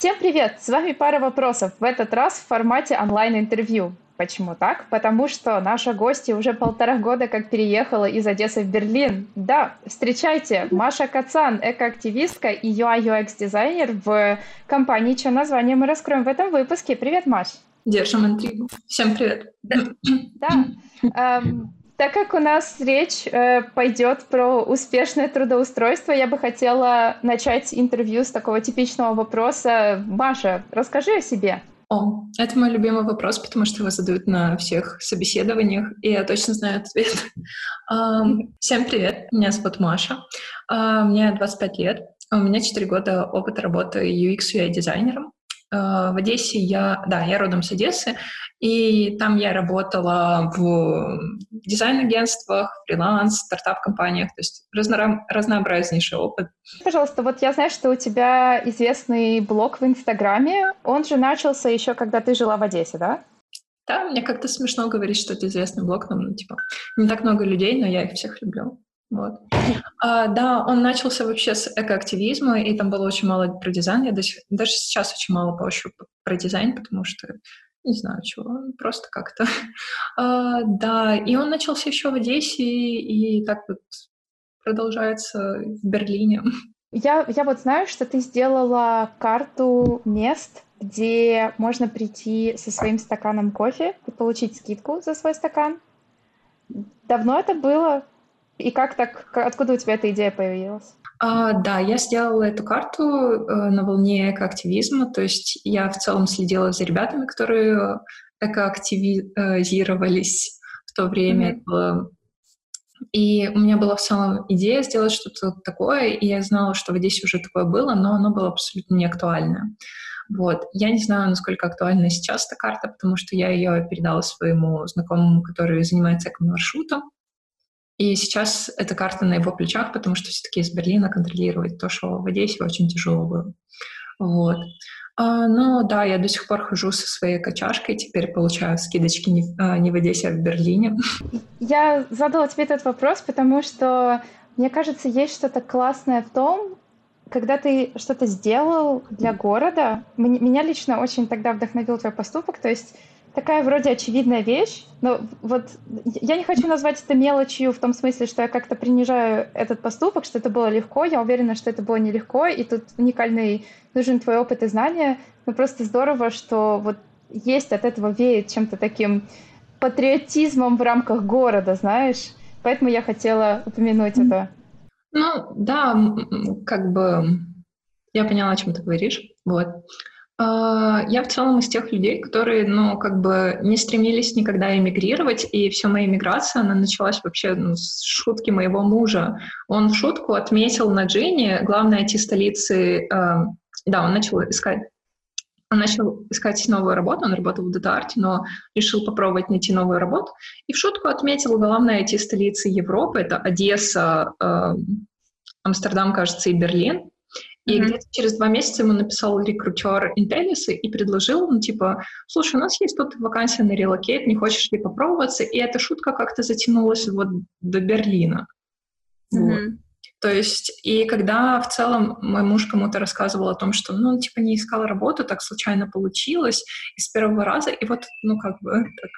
Всем привет! С вами пара вопросов. В этот раз в формате онлайн-интервью. Почему так? Потому что наша гостья уже полтора года как переехала из Одессы в Берлин. Да, встречайте, Маша Кацан, экоактивистка и UI-UX-дизайнер в компании, чье название мы раскроем в этом выпуске. Привет, Маш! Держим интригу. Всем привет. Да. Эм, так как у нас речь э, пойдет про успешное трудоустройство, я бы хотела начать интервью с такого типичного вопроса. Маша, расскажи о себе. О, это мой любимый вопрос, потому что его задают на всех собеседованиях, и я точно знаю ответ. Всем привет, меня зовут Маша, а, мне 25 лет, у меня 4 года опыта работы UX UI дизайнером. А, в Одессе я, да, я родом с Одессы, и там я работала в дизайн-агентствах, фриланс, стартап-компаниях, то есть разно, разнообразнейший опыт. Пожалуйста, вот я знаю, что у тебя известный блог в Инстаграме, он же начался еще, когда ты жила в Одессе, да? Да, мне как-то смешно говорить, что это известный блог, но, ну, типа, не так много людей, но я их всех люблю. Вот. А, да, он начался вообще с экоактивизма, и там было очень мало про дизайн. Я даже, даже сейчас очень мало поощу про дизайн, потому что не знаю чего, просто как-то. а, да, и он начался еще в Одессе, и так вот продолжается в Берлине. Я, я вот знаю, что ты сделала карту мест, где можно прийти со своим стаканом кофе и получить скидку за свой стакан. Давно это было? И как так, откуда у тебя эта идея появилась? А, да, я сделала эту карту э, на волне экоактивизма, то есть я в целом следила за ребятами, которые экоактивизировались в то время. Mm-hmm. И у меня была в целом идея сделать что-то такое, и я знала, что в Одессе уже такое было, но оно было абсолютно не актуально. Вот. Я не знаю, насколько актуальна сейчас эта карта, потому что я ее передала своему знакомому, который занимается эко-маршрутом. И сейчас эта карта на его плечах, потому что все-таки из Берлина контролировать то, что в Одессе очень тяжело было. Вот. А, ну да, я до сих пор хожу со своей качашкой, теперь получаю скидочки не, а, не в Одессе, а в Берлине. Я задала тебе этот вопрос, потому что, мне кажется, есть что-то классное в том, когда ты что-то сделал для города. Меня лично очень тогда вдохновил твой поступок, то есть такая вроде очевидная вещь, но вот я не хочу назвать это мелочью в том смысле, что я как-то принижаю этот поступок, что это было легко. Я уверена, что это было нелегко, и тут уникальный нужен твой опыт и знания. Но просто здорово, что вот есть от этого веет чем-то таким патриотизмом в рамках города, знаешь. Поэтому я хотела упомянуть это. Ну, да, как бы я поняла, о чем ты говоришь. Вот. А, я в целом из тех людей, которые, ну, как бы не стремились никогда эмигрировать, и вся моя эмиграция, она началась вообще ну, с шутки моего мужа. Он в шутку отметил на Джине, главной IT-столицы, э, да, он начал искать он начал искать новую работу, он работал в дата-арте, но решил попробовать найти новую работу. И в шутку отметил главные IT-столицы Европы, это Одесса, э, Амстердам, кажется, и Берлин. И mm-hmm. где-то через два месяца ему написал рекрутер Intellis и предложил, ну, типа, слушай, у нас есть тут вакансия на релокейт, не хочешь ли попробоваться? И эта шутка как-то затянулась вот до Берлина. Mm-hmm. Вот. То есть, и когда в целом мой муж кому-то рассказывал о том, что, ну, он, типа, не искал работу, так случайно получилось, и с первого раза, и вот, ну, как бы, так,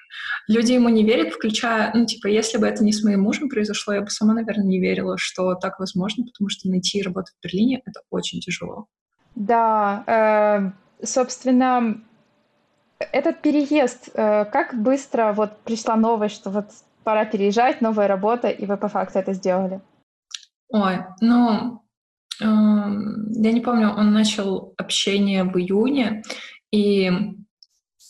люди ему не верят, включая, ну, типа, если бы это не с моим мужем произошло, я бы сама, наверное, не верила, что так возможно, потому что найти работу в Берлине — это очень тяжело. Да, э, собственно, этот переезд, э, как быстро вот пришла новость, что вот пора переезжать, новая работа, и вы по факту это сделали? Ой, ну, э, я не помню, он начал общение в июне, и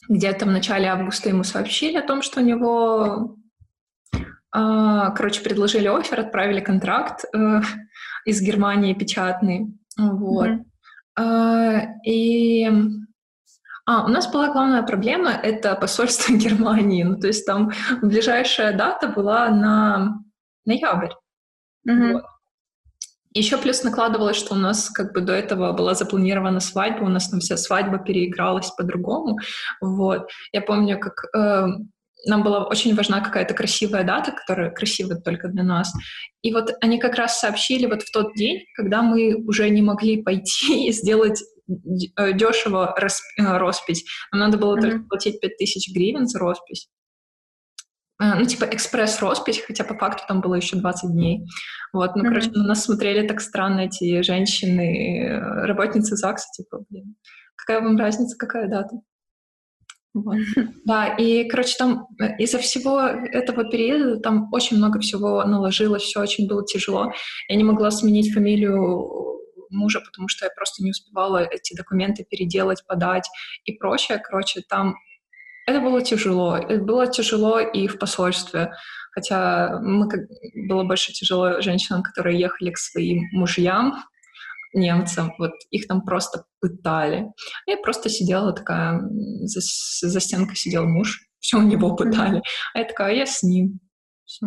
где-то в начале августа ему сообщили о том, что у него, э, короче, предложили офер, отправили контракт э, из Германии печатный, вот. Mm-hmm. И а, у нас была главная проблема — это посольство Германии. Ну, то есть там ближайшая дата была на ноябрь. Mm-hmm. Вот. Еще плюс накладывалось, что у нас как бы до этого была запланирована свадьба, у нас там вся свадьба переигралась по-другому. Вот. Я помню, как э, нам была очень важна какая-то красивая дата, которая красивая только для нас. И вот они как раз сообщили вот в тот день, когда мы уже не могли пойти и сделать дешево роспись. Нам надо было mm-hmm. только платить 5000 гривен за роспись. Ну, типа экспресс-роспись, хотя по факту там было еще 20 дней. Вот, ну, mm-hmm. короче, на нас смотрели так странно эти женщины, работницы ЗАГСа, типа, блин, какая вам разница, какая дата? Вот. Да, и, короче, там э, из-за всего этого периода там очень много всего наложилось, все очень было тяжело. Я не могла сменить фамилию мужа, потому что я просто не успевала эти документы переделать, подать и прочее. Короче, там это было тяжело. Это было тяжело и в посольстве. Хотя мы было больше тяжело женщинам, которые ехали к своим мужьям, немцам, вот их там просто пытали. Я просто сидела такая, за, за стенкой сидел муж, все у него пытали. А я такая, я с ним. Все.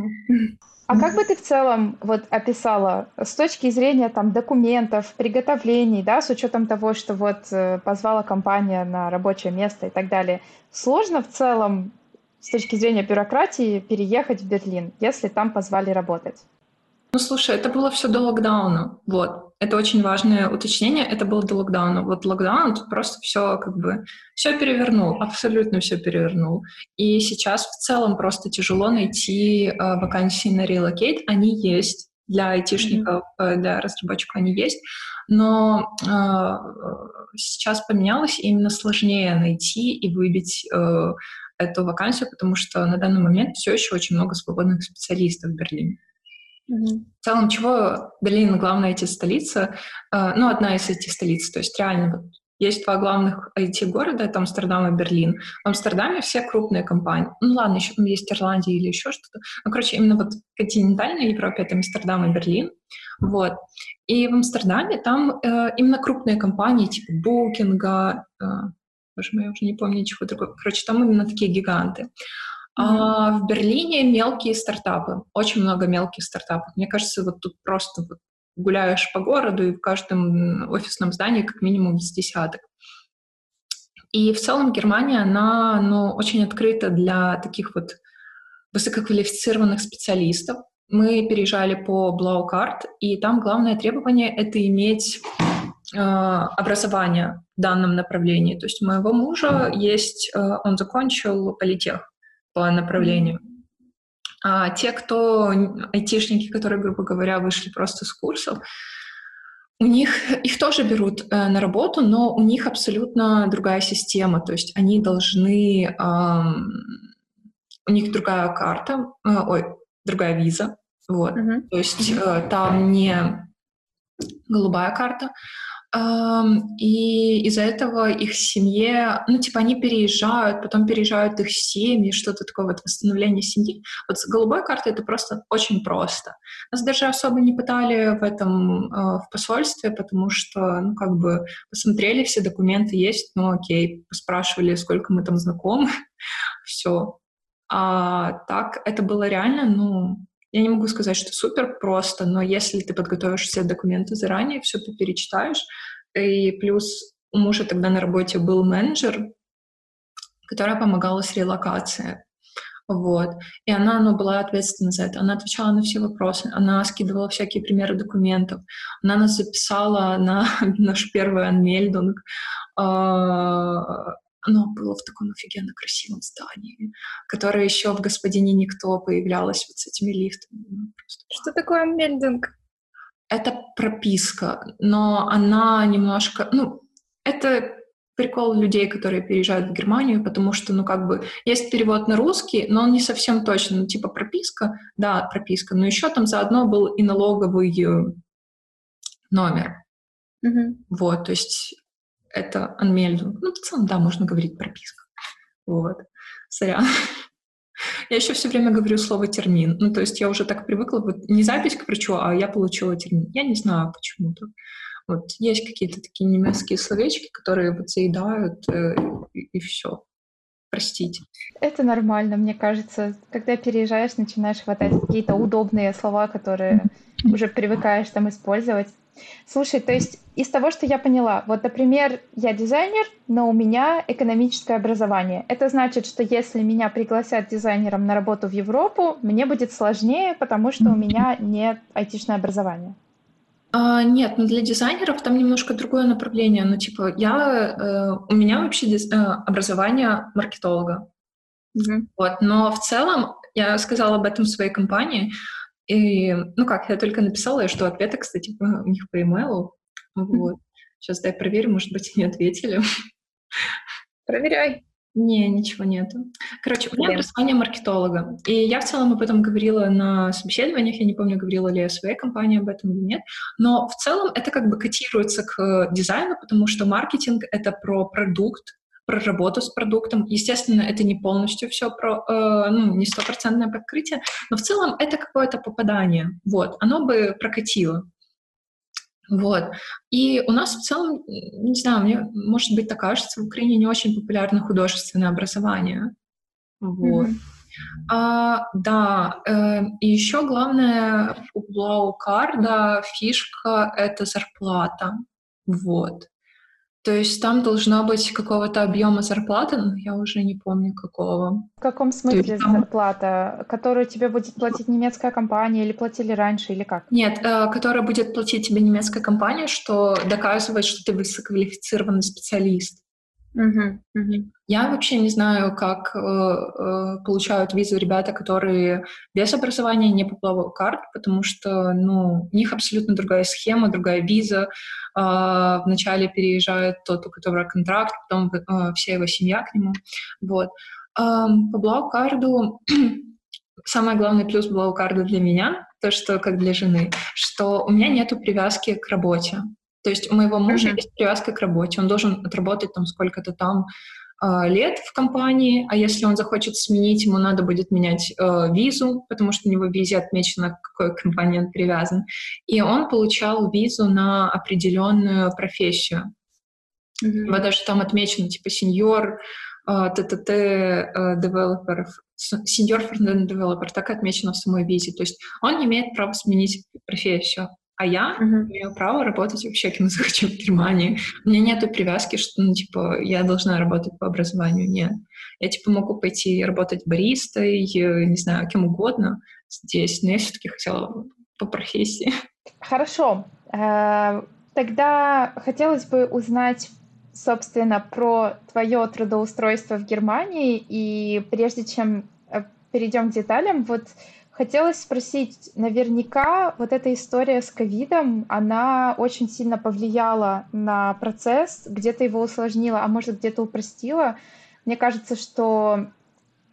А как бы ты в целом вот описала с точки зрения там документов, приготовлений, да, с учетом того, что вот э, позвала компания на рабочее место и так далее, сложно в целом с точки зрения бюрократии переехать в Берлин, если там позвали работать? Ну, слушай, это было все до локдауна, вот. Это очень важное уточнение, это было до локдауна. Вот локдаун тут просто все как бы, все перевернул, абсолютно все перевернул. И сейчас в целом просто тяжело найти э, вакансии на Relocate, они есть для айтишников, mm-hmm. для разработчиков они есть, но э, сейчас поменялось, и именно сложнее найти и выбить э, эту вакансию, потому что на данный момент все еще очень много свободных специалистов в Берлине. В целом, чего Берлин главная эти столица, э, ну, одна из этих столиц, то есть реально вот есть два главных IT-города, это Амстердам и Берлин. В Амстердаме все крупные компании. Ну ладно, еще там есть Ирландия или еще что-то. Ну, короче, именно вот в континентальной Европе это Амстердам и Берлин. Вот. И в Амстердаме там э, именно крупные компании, типа Букинга, э, боже мой, я уже не помню ничего другого. Короче, там именно такие гиганты. А в Берлине мелкие стартапы, очень много мелких стартапов. Мне кажется, вот тут просто вот гуляешь по городу, и в каждом офисном здании как минимум с десяток. И в целом Германия, она ну, очень открыта для таких вот высококвалифицированных специалистов. Мы переезжали по Card, и там главное требование — это иметь э, образование в данном направлении. То есть у моего мужа есть, э, он закончил политех по направлению. А те, кто айтишники, которые, грубо говоря, вышли просто с курсов, у них их тоже берут э, на работу, но у них абсолютно другая система. То есть они должны, э, у них другая карта, э, ой, другая виза, вот. Mm-hmm. То есть э, там не голубая карта, и из-за этого их семье, ну, типа, они переезжают, потом переезжают их семьи, что-то такое, вот восстановление семьи. Вот с голубой картой это просто очень просто. Нас даже особо не пытали в этом э, в посольстве, потому что, ну, как бы, посмотрели, все документы есть, ну, окей, поспрашивали, сколько мы там знакомы, все. А так это было реально, ну, я не могу сказать, что супер просто, но если ты подготовишь все документы заранее, все ты перечитаешь, и плюс у мужа тогда на работе был менеджер, которая помогала с релокацией. Вот. И она ну, была ответственна за это. Она отвечала на все вопросы. Она скидывала всякие примеры документов. Она нас записала на наш первый анмельдинг. Оно было в таком офигенно красивом здании, которое еще в «Господине Никто» появлялось вот с этими лифтами. Ну, Что такое мельдинг? Это прописка, но она немножко... Ну, это прикол людей, которые переезжают в Германию, потому что, ну, как бы, есть перевод на русский, но он не совсем точно. Ну, типа прописка, да, прописка, но еще там заодно был и налоговый э, номер. Mm-hmm. Вот, то есть это анмельдинг. Ну, в целом, да, можно говорить прописка. Вот. Сорян. Я еще все время говорю слово термин. Ну, то есть я уже так привыкла, вот не запись к врачу, а я получила термин. Я не знаю почему-то. Вот есть какие-то такие немецкие словечки, которые вот заедают, э, и, и все. Простите. Это нормально, мне кажется. Когда переезжаешь, начинаешь хватать какие-то удобные слова, которые уже привыкаешь там использовать. Слушай, то есть из того, что я поняла, вот, например, я дизайнер, но у меня экономическое образование. Это значит, что если меня пригласят дизайнером на работу в Европу, мне будет сложнее, потому что у меня нет айтишное образование. А, нет, ну для дизайнеров там немножко другое направление. Ну, типа, я, э, у меня вообще диз, э, образование маркетолога. Mm-hmm. Вот, но в целом я сказала об этом в своей компании, и, ну как, я только написала, я жду ответа, кстати, у них по имейлу. Вот. Сейчас дай проверю, может быть, они ответили. Проверяй. Не, ничего нету. Короче, у меня образование маркетолога. И я в целом об этом говорила на собеседованиях, я не помню, говорила ли я своей компании об этом или нет, но в целом это как бы котируется к дизайну, потому что маркетинг — это про продукт, про работу с продуктом. Естественно, это не полностью все про, э, ну, не стопроцентное покрытие, но в целом это какое-то попадание. Вот, оно бы прокатило. Вот. И у нас в целом, не знаю, мне, может быть, так кажется, в Украине не очень популярно художественное образование. Вот. Mm-hmm. А, да, э, и еще главное у Блаукарда фишка — это зарплата. Вот. То есть там должна быть какого-то объема зарплаты, но я уже не помню какого. В каком смысле там... зарплата? Которую тебе будет платить немецкая компания или платили раньше, или как? Нет, э, которая будет платить тебе немецкая компания, что доказывает, что ты высококвалифицированный специалист. Угу, угу. Я вообще не знаю, как э, э, получают визу ребята, которые без образования не по карт, потому что ну, у них абсолютно другая схема, другая виза. Э, вначале переезжает тот, у которого контракт, потом э, вся его семья к нему. Вот. Э, по блау-карду самый главный плюс блау-карда для меня, то, что как для жены, что у меня нету привязки к работе. То есть у моего мужа mm-hmm. есть привязка к работе. Он должен отработать там сколько-то там э, лет в компании, а если он захочет сменить, ему надо будет менять э, визу, потому что у него в визе отмечено, к какой компании он привязан. И он получал визу на определенную профессию. Mm-hmm. Вот даже там отмечено, типа, сеньор, ТТТ девелоперов, сеньор фронтенд девелопер, так отмечено в самой визе. То есть он не имеет права сменить профессию. А я uh-huh. имею право работать вообще, кем захочу в Германии. У меня нет привязки, что, ну, типа, я должна работать по образованию. Нет. Я, типа, могу пойти работать баристой, не знаю, кем угодно здесь, но я все-таки хотела по профессии. Хорошо. Э, тогда хотелось бы узнать, собственно, про твое трудоустройство в Германии. И прежде чем э, перейдем к деталям, вот Хотелось спросить, наверняка вот эта история с ковидом, она очень сильно повлияла на процесс, где-то его усложнила, а может где-то упростила. Мне кажется, что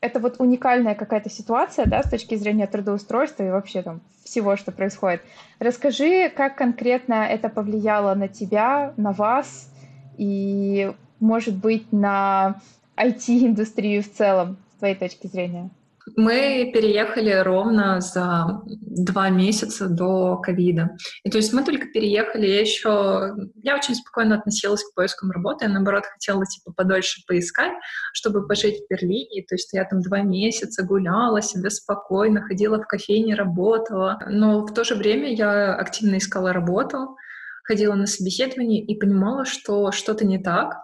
это вот уникальная какая-то ситуация, да, с точки зрения трудоустройства и вообще там всего, что происходит. Расскажи, как конкретно это повлияло на тебя, на вас и, может быть, на IT-индустрию в целом, с твоей точки зрения. Мы переехали ровно за два месяца до ковида. И то есть мы только переехали, я еще... Я очень спокойно относилась к поискам работы, я, наоборот, хотела, типа, подольше поискать, чтобы пожить в Берлине. То есть я там два месяца гуляла себе спокойно, ходила в кофейне, работала. Но в то же время я активно искала работу, ходила на собеседование и понимала, что что-то не так,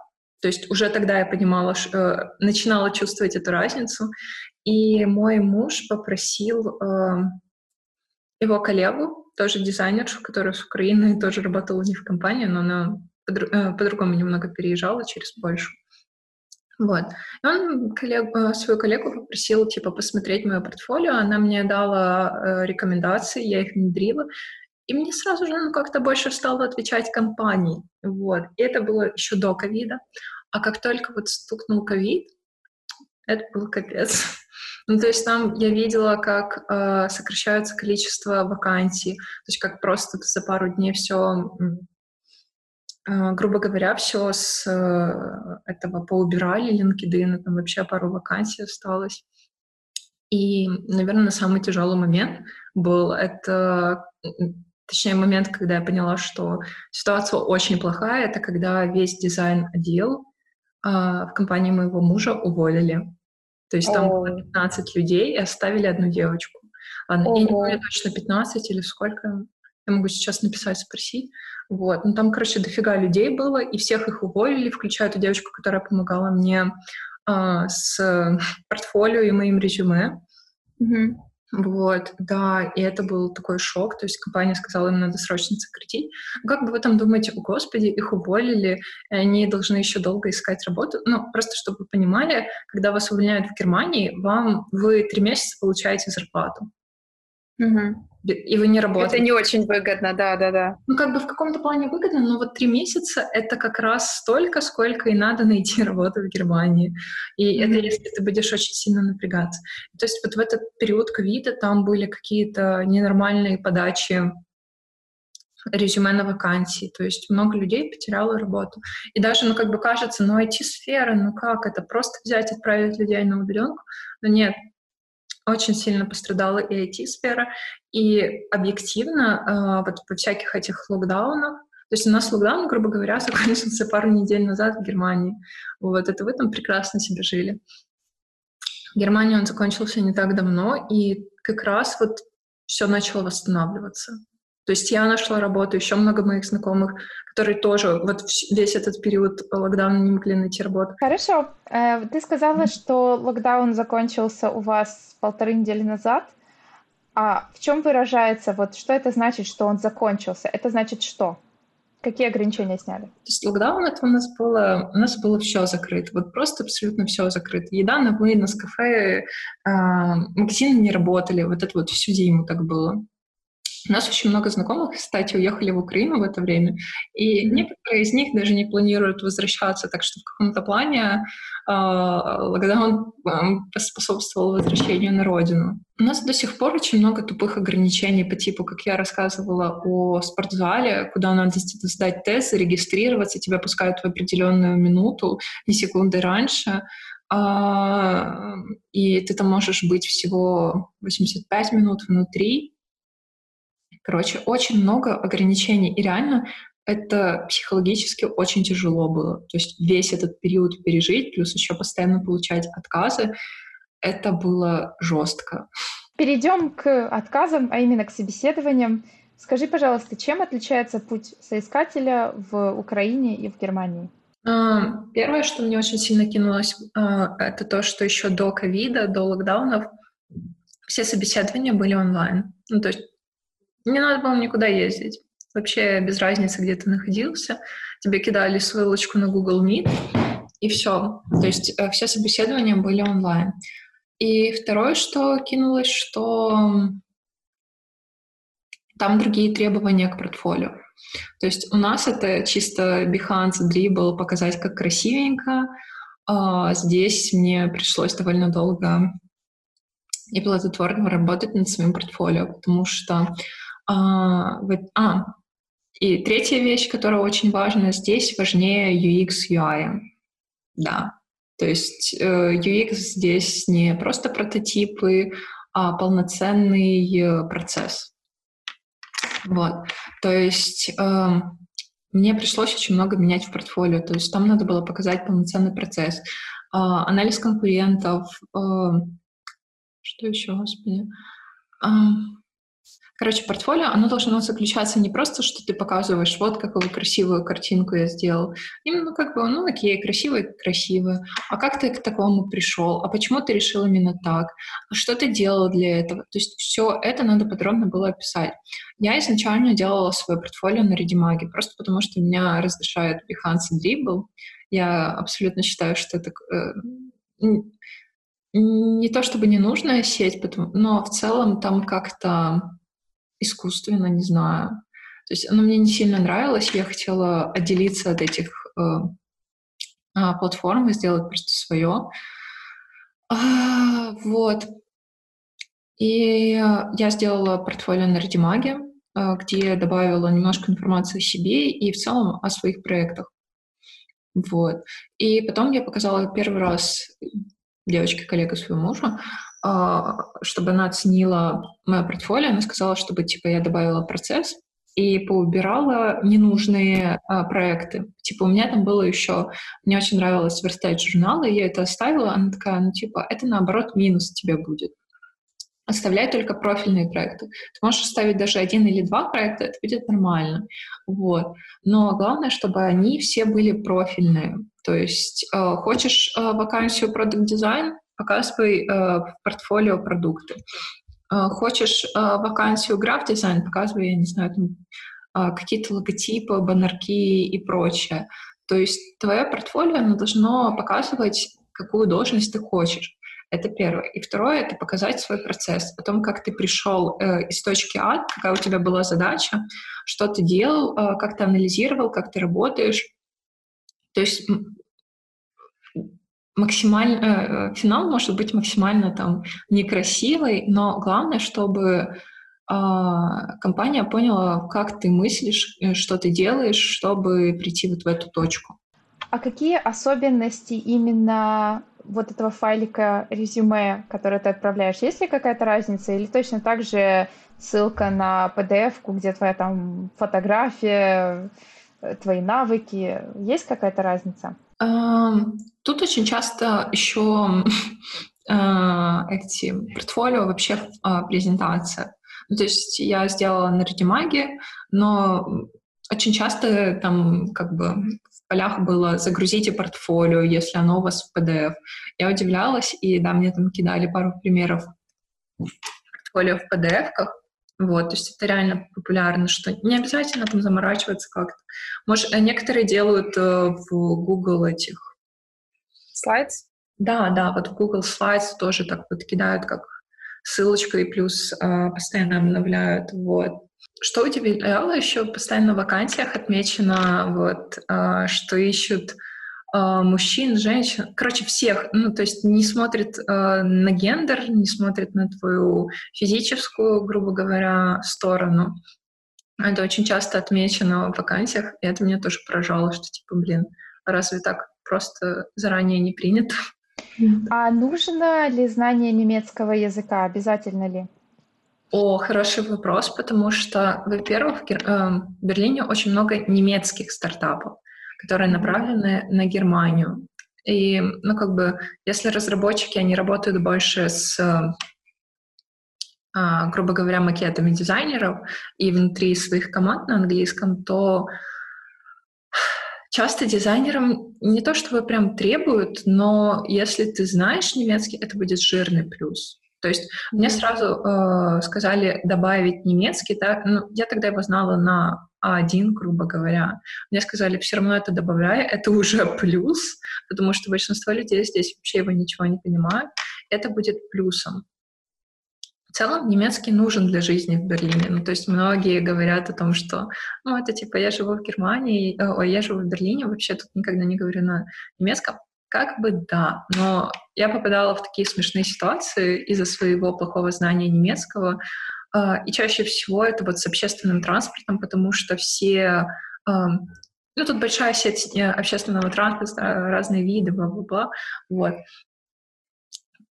то есть уже тогда я понимала, э, начинала чувствовать эту разницу. И мой муж попросил э, его коллегу, тоже дизайнершу, которая с Украины, тоже работала не в компании, но она э, по-другому немного переезжала через Польшу. Вот. И он коллег, э, свою коллегу попросил, типа, посмотреть мое портфолио. Она мне дала э, рекомендации, я их внедрила. И мне сразу же ну, как-то больше стало отвечать компании. Вот. И это было еще до ковида. А как только вот стукнул ковид, это был капец. Ну, то есть там я видела, как э, сокращается количество вакансий, то есть как просто за пару дней все, э, грубо говоря, все с э, этого поубирали, LinkedIn, там вообще пару вакансий осталось. И, наверное, самый тяжелый момент был это, точнее, момент, когда я поняла, что ситуация очень плохая, это когда весь дизайн-отдел э, в компании моего мужа уволили. То есть там было 15 людей и оставили одну девочку. Ладно, я не помню точно 15 или сколько. Я могу сейчас написать, спросить. Вот. Ну, там, короче, дофига людей было, и всех их уволили, включая ту девочку, которая помогала мне э, с портфолио и моим резюме. Mm-hmm. Вот, да, и это был такой шок, то есть компания сказала, им надо срочно сократить. Как бы вы там думаете, о господи, их уволили, они должны еще долго искать работу? Ну, просто чтобы вы понимали, когда вас увольняют в Германии, вам вы три месяца получаете зарплату. Угу. И вы не работаете. Это не очень выгодно, да, да, да. Ну, как бы в каком-то плане выгодно, но вот три месяца — это как раз столько, сколько и надо найти работу в Германии. И mm-hmm. это если ты будешь очень сильно напрягаться. То есть вот в этот период ковида там были какие-то ненормальные подачи резюме на вакансии. То есть много людей потеряло работу. И даже, ну, как бы кажется, ну, IT-сфера, ну как это, просто взять, отправить людей на удаленку? Но нет, очень сильно пострадала и IT-сфера, и объективно э, вот во всяких этих локдаунах, то есть у нас локдаун, грубо говоря, закончился пару недель назад в Германии. Вот это вы там прекрасно себе жили. В Германии он закончился не так давно, и как раз вот все начало восстанавливаться. То есть я нашла работу, еще много моих знакомых, которые тоже вот весь этот период локдауна не могли найти работу. Хорошо. Э, ты сказала, что локдаун закончился у вас полторы недели назад. А в чем выражается, вот что это значит, что он закончился? Это значит что? Какие ограничения сняли? То есть локдаун это у нас было, у нас было все закрыто, вот просто абсолютно все закрыто. Еда на вынос, кафе, э, магазины не работали, вот это вот всю зиму так было. У нас очень много знакомых, кстати, уехали в Украину в это время, и некоторые из них даже не планируют возвращаться, так что в каком-то плане э, локдаун э, способствовал возвращению на родину. У нас до сих пор очень много тупых ограничений по типу, как я рассказывала о спортзале, куда надо сдать тест, зарегистрироваться, тебя пускают в определенную минуту, не секунды раньше, а, и ты там можешь быть всего 85 минут внутри, Короче, очень много ограничений. И реально это психологически очень тяжело было. То есть весь этот период пережить, плюс еще постоянно получать отказы, это было жестко. Перейдем к отказам, а именно к собеседованиям. Скажи, пожалуйста, чем отличается путь соискателя в Украине и в Германии? А, первое, что мне очень сильно кинулось, а, это то, что еще до ковида, до локдаунов, все собеседования были онлайн. Ну, то есть не надо было никуда ездить. Вообще без разницы, где ты находился. Тебе кидали ссылочку на Google Meet, и все. То есть э, все собеседования были онлайн. И второе, что кинулось, что там другие требования к портфолио. То есть у нас это чисто Behance, Dribble, показать как красивенько. А здесь мне пришлось довольно долго и плодотворно работать над своим портфолио, потому что а, а, и третья вещь, которая очень важна, здесь важнее UX UI. Да. То есть э, UX здесь не просто прототипы, а полноценный э, процесс. Вот. То есть э, мне пришлось очень много менять в портфолио. То есть там надо было показать полноценный процесс. Э, анализ конкурентов. Э, что еще, господи? Короче, портфолио, оно должно заключаться не просто, что ты показываешь, вот какую красивую картинку я сделал. Именно как бы, ну окей, красивый, красивый. А как ты к такому пришел? А почему ты решил именно так? А что ты делал для этого? То есть все это надо подробно было описать. Я изначально делала свое портфолио на Редимаге, просто потому что меня раздражает Behance и Dribble. Я абсолютно считаю, что это э, не то чтобы ненужная сеть, но в целом там как-то искусственно, не знаю. То есть оно мне не сильно нравилось, я хотела отделиться от этих э, э, платформ и сделать просто свое. А, вот. И я сделала портфолио на Редимаге, э, где я добавила немножко информации о себе и в целом о своих проектах. Вот. И потом я показала первый раз девочке, коллеге своему мужу, а, чтобы она оценила мое портфолио, она сказала, чтобы типа я добавила процесс и поубирала ненужные а, проекты. Типа у меня там было еще, мне очень нравилось верстать журналы, я это оставила, она такая, ну типа это наоборот минус тебе будет. Оставляй только профильные проекты. Ты можешь оставить даже один или два проекта, это будет нормально. Вот. Но главное, чтобы они все были профильные. То есть э, хочешь э, вакансию продукт дизайн, показывай э, в портфолио продукты. хочешь вакансию граф-дизайн, показывай, я не знаю, там, какие-то логотипы, баннерки и прочее. То есть твое портфолио оно должно показывать, какую должность ты хочешь. Это первое. И второе — это показать свой процесс, о том, как ты пришел э, из точки А, какая у тебя была задача, что ты делал, э, как ты анализировал, как ты работаешь. То есть максимально э, э, финал может быть максимально там некрасивый, но главное, чтобы э, компания поняла, как ты мыслишь, э, что ты делаешь, чтобы прийти вот в эту точку. А какие особенности именно вот этого файлика резюме, который ты отправляешь, есть ли какая-то разница? Или точно так же ссылка на PDF, где твоя там фотография, твои навыки? Есть какая-то разница? Тут очень часто еще а, эти портфолио вообще а, презентация. Ну, то есть я сделала на Редимаге, но очень часто там как бы полях было «загрузите портфолио, если оно у вас в PDF». Я удивлялась, и да, мне там кидали пару примеров портфолио в PDF-ках, вот, то есть это реально популярно, что не обязательно там заморачиваться как-то. Может, э, некоторые делают э, в Google этих... Slides? Да, да, вот в Google Slides тоже так вот кидают как ссылочку и плюс э, постоянно обновляют, вот. Что удивляло еще постоянно в вакансиях отмечено, вот, э, что ищут э, мужчин, женщин, короче, всех, ну, то есть не смотрит э, на гендер, не смотрит на твою физическую, грубо говоря, сторону. Это очень часто отмечено в вакансиях, и это меня тоже поражало, что, типа, блин, разве так просто заранее не принято? А нужно ли знание немецкого языка? Обязательно ли? О, хороший вопрос, потому что, во-первых, в эм, Берлине очень много немецких стартапов, которые направлены на Германию. И, ну, как бы, если разработчики, они работают больше с, а, грубо говоря, макетами дизайнеров и внутри своих команд на английском, то часто дизайнерам не то чтобы прям требуют, но если ты знаешь немецкий, это будет жирный плюс. То есть мне сразу э, сказали добавить немецкий, да, ну, я тогда его знала на А1, грубо говоря. Мне сказали, все равно это добавляй, это уже плюс, потому что большинство людей здесь вообще его ничего не понимают. Это будет плюсом. В целом немецкий нужен для жизни в Берлине. Ну, то есть многие говорят о том, что, ну, это типа я живу в Германии, э, ой, я живу в Берлине, вообще тут никогда не говорю на немецком. Как бы да, но я попадала в такие смешные ситуации из-за своего плохого знания немецкого, а, и чаще всего это вот с общественным транспортом, потому что все... Ну, тут большая сеть э, общественного транспорта, разные виды, бла-бла-бла, вот.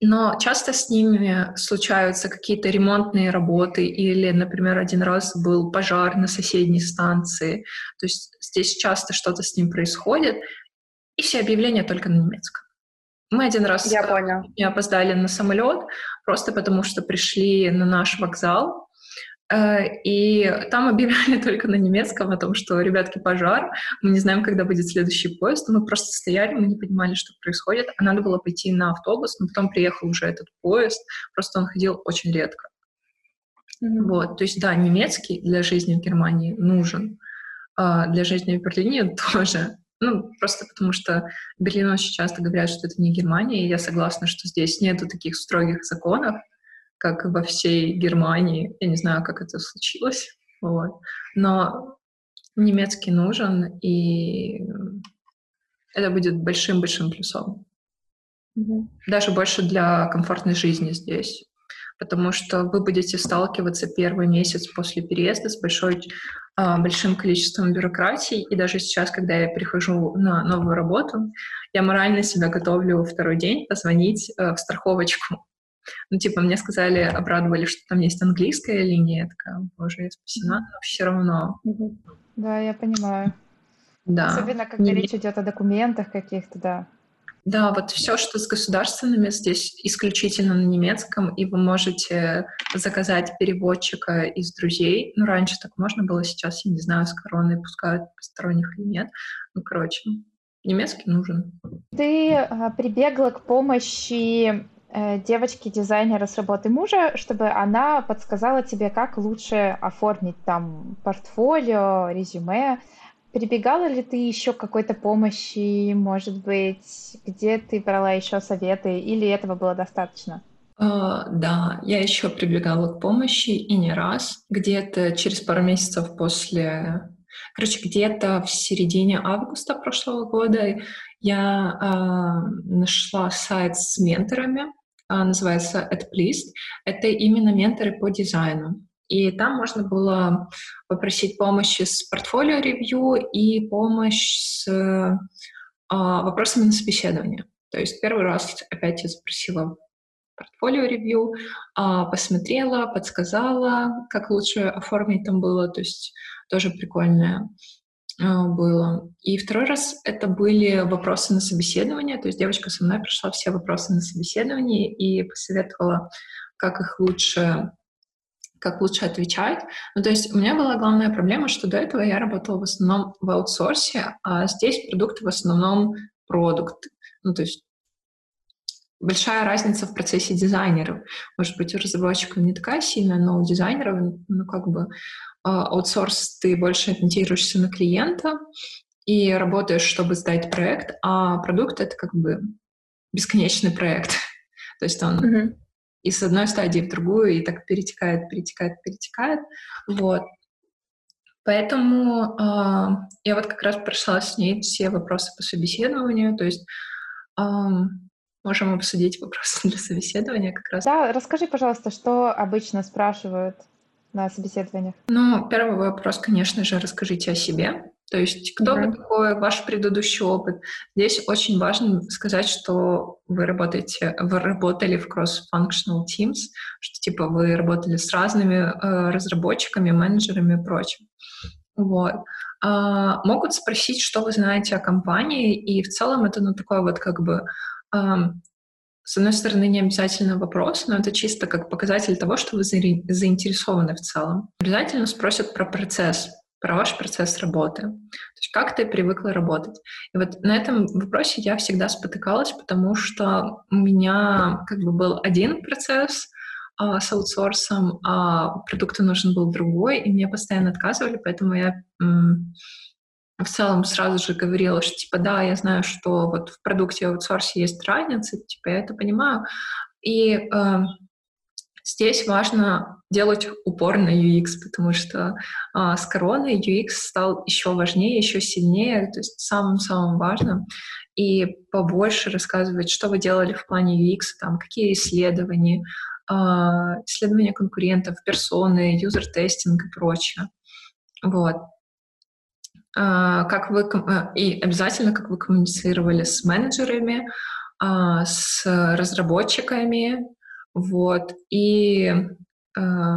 Но часто с ними случаются какие-то ремонтные работы или, например, один раз был пожар на соседней станции. То есть здесь часто что-то с ним происходит, и все объявления только на немецком. Мы один раз Я понял. опоздали на самолет, просто потому что пришли на наш вокзал, э, и там объявляли только на немецком о том, что, ребятки, пожар, мы не знаем, когда будет следующий поезд, мы просто стояли, мы не понимали, что происходит, а надо было пойти на автобус, но потом приехал уже этот поезд, просто он ходил очень редко. Mm-hmm. Вот, то есть, да, немецкий для жизни в Германии нужен, а для жизни в Берлине тоже, ну, просто потому что Берлин очень часто говорят, что это не Германия, и я согласна, что здесь нету таких строгих законов, как во всей Германии. Я не знаю, как это случилось, вот. Но немецкий нужен, и это будет большим-большим плюсом. Mm-hmm. Даже больше для комфортной жизни здесь потому что вы будете сталкиваться первый месяц после переезда с большой, а, большим количеством бюрократии. И даже сейчас, когда я перехожу на новую работу, я морально себя готовлю второй день позвонить э, в страховочку. Ну, типа, мне сказали, обрадовали, что там есть английская линия. Я такая, боже, я спасена, но все равно. Да, я понимаю. Да. Особенно, когда Не... речь идет о документах каких-то, да. Да, вот все, что с государственными, здесь исключительно на немецком, и вы можете заказать переводчика из друзей. Ну, раньше так можно было, сейчас, я не знаю, с короной пускают посторонних или нет. Ну, короче, немецкий нужен. Ты а, прибегла к помощи э, девочки-дизайнера с работы мужа, чтобы она подсказала тебе, как лучше оформить там портфолио, резюме. Прибегала ли ты еще к какой-то помощи, может быть, где ты брала еще советы, или этого было достаточно? Uh, да, я еще прибегала к помощи и не раз. Где-то через пару месяцев после, короче, где-то в середине августа прошлого года я uh, нашла сайт с менторами, uh, называется AdPleased. Это именно менторы по дизайну. И там можно было попросить помощи с портфолио-ревью и помощь с э, вопросами на собеседование. То есть первый раз опять я запросила портфолио-ревью, э, посмотрела, подсказала, как лучше оформить там было, то есть тоже прикольное э, было. И второй раз это были вопросы на собеседование, то есть девочка со мной прошла все вопросы на собеседование и посоветовала, как их лучше как лучше отвечать. Ну, то есть у меня была главная проблема, что до этого я работала в основном в аутсорсе, а здесь продукты в основном продукт. Ну, то есть большая разница в процессе дизайнеров. Может быть, у разработчиков не такая сильная, но у дизайнеров, ну, как бы а, аутсорс, ты больше ориентируешься на клиента и работаешь, чтобы сдать проект, а продукт — это как бы бесконечный проект. То есть он mm-hmm и с одной стадии в другую, и так перетекает, перетекает, перетекает. Вот. Поэтому э, я вот как раз прошла с ней все вопросы по собеседованию, то есть э, можем обсудить вопросы для собеседования как раз. Да, расскажи, пожалуйста, что обычно спрашивают на собеседованиях? Ну, первый вопрос, конечно же, расскажите о себе. То есть кто mm-hmm. вы такой, ваш предыдущий опыт. Здесь очень важно сказать, что вы работаете, вы работали в cross-functional teams, что типа вы работали с разными э, разработчиками, менеджерами и прочим. Вот. А, могут спросить, что вы знаете о компании, и в целом это ну такой вот как бы а, с одной стороны, не обязательно вопрос, но это чисто как показатель того, что вы заинтересованы в целом. Обязательно спросят про процесс, про ваш процесс работы. То есть как ты привыкла работать. И вот на этом вопросе я всегда спотыкалась, потому что у меня как бы был один процесс а, с аутсорсом, а продукту нужен был другой, и мне постоянно отказывали, поэтому я м- в целом сразу же говорила, что типа да, я знаю, что вот в продукте аутсорсе есть разница, типа я это понимаю. И э, Здесь важно делать упор на UX, потому что а, с короной UX стал еще важнее, еще сильнее, то есть самым-самым важным. И побольше рассказывать, что вы делали в плане UX, там, какие исследования, а, исследования конкурентов, персоны, юзер-тестинг и прочее. Вот. А, как вы, а, и обязательно, как вы коммуницировали с менеджерами, а, с разработчиками, вот. И э,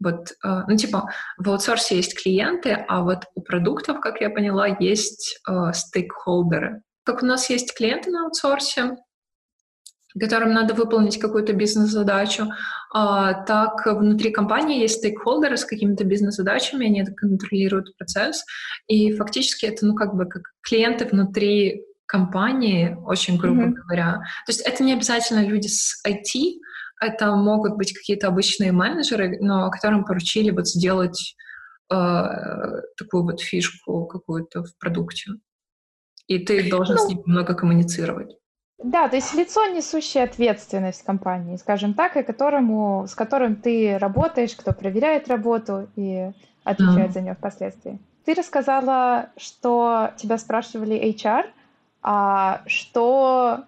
вот, э, ну, типа, в аутсорсе есть клиенты, а вот у продуктов, как я поняла, есть э, стейкхолдеры. Как у нас есть клиенты на аутсорсе, которым надо выполнить какую-то бизнес-задачу, а, так внутри компании есть стейкхолдеры с какими-то бизнес-задачами, они контролируют процесс, и фактически это, ну, как бы, как клиенты внутри компании, очень грубо mm-hmm. говоря. То есть это не обязательно люди с IT, это могут быть какие-то обычные менеджеры, но которым поручили вот сделать э, такую вот фишку какую-то в продукте. И ты должен ну, с ним много коммуницировать. Да, то есть лицо, несущее ответственность компании, скажем так, и которому, с которым ты работаешь, кто проверяет работу и отвечает mm. за нее впоследствии. Ты рассказала, что тебя спрашивали HR, а что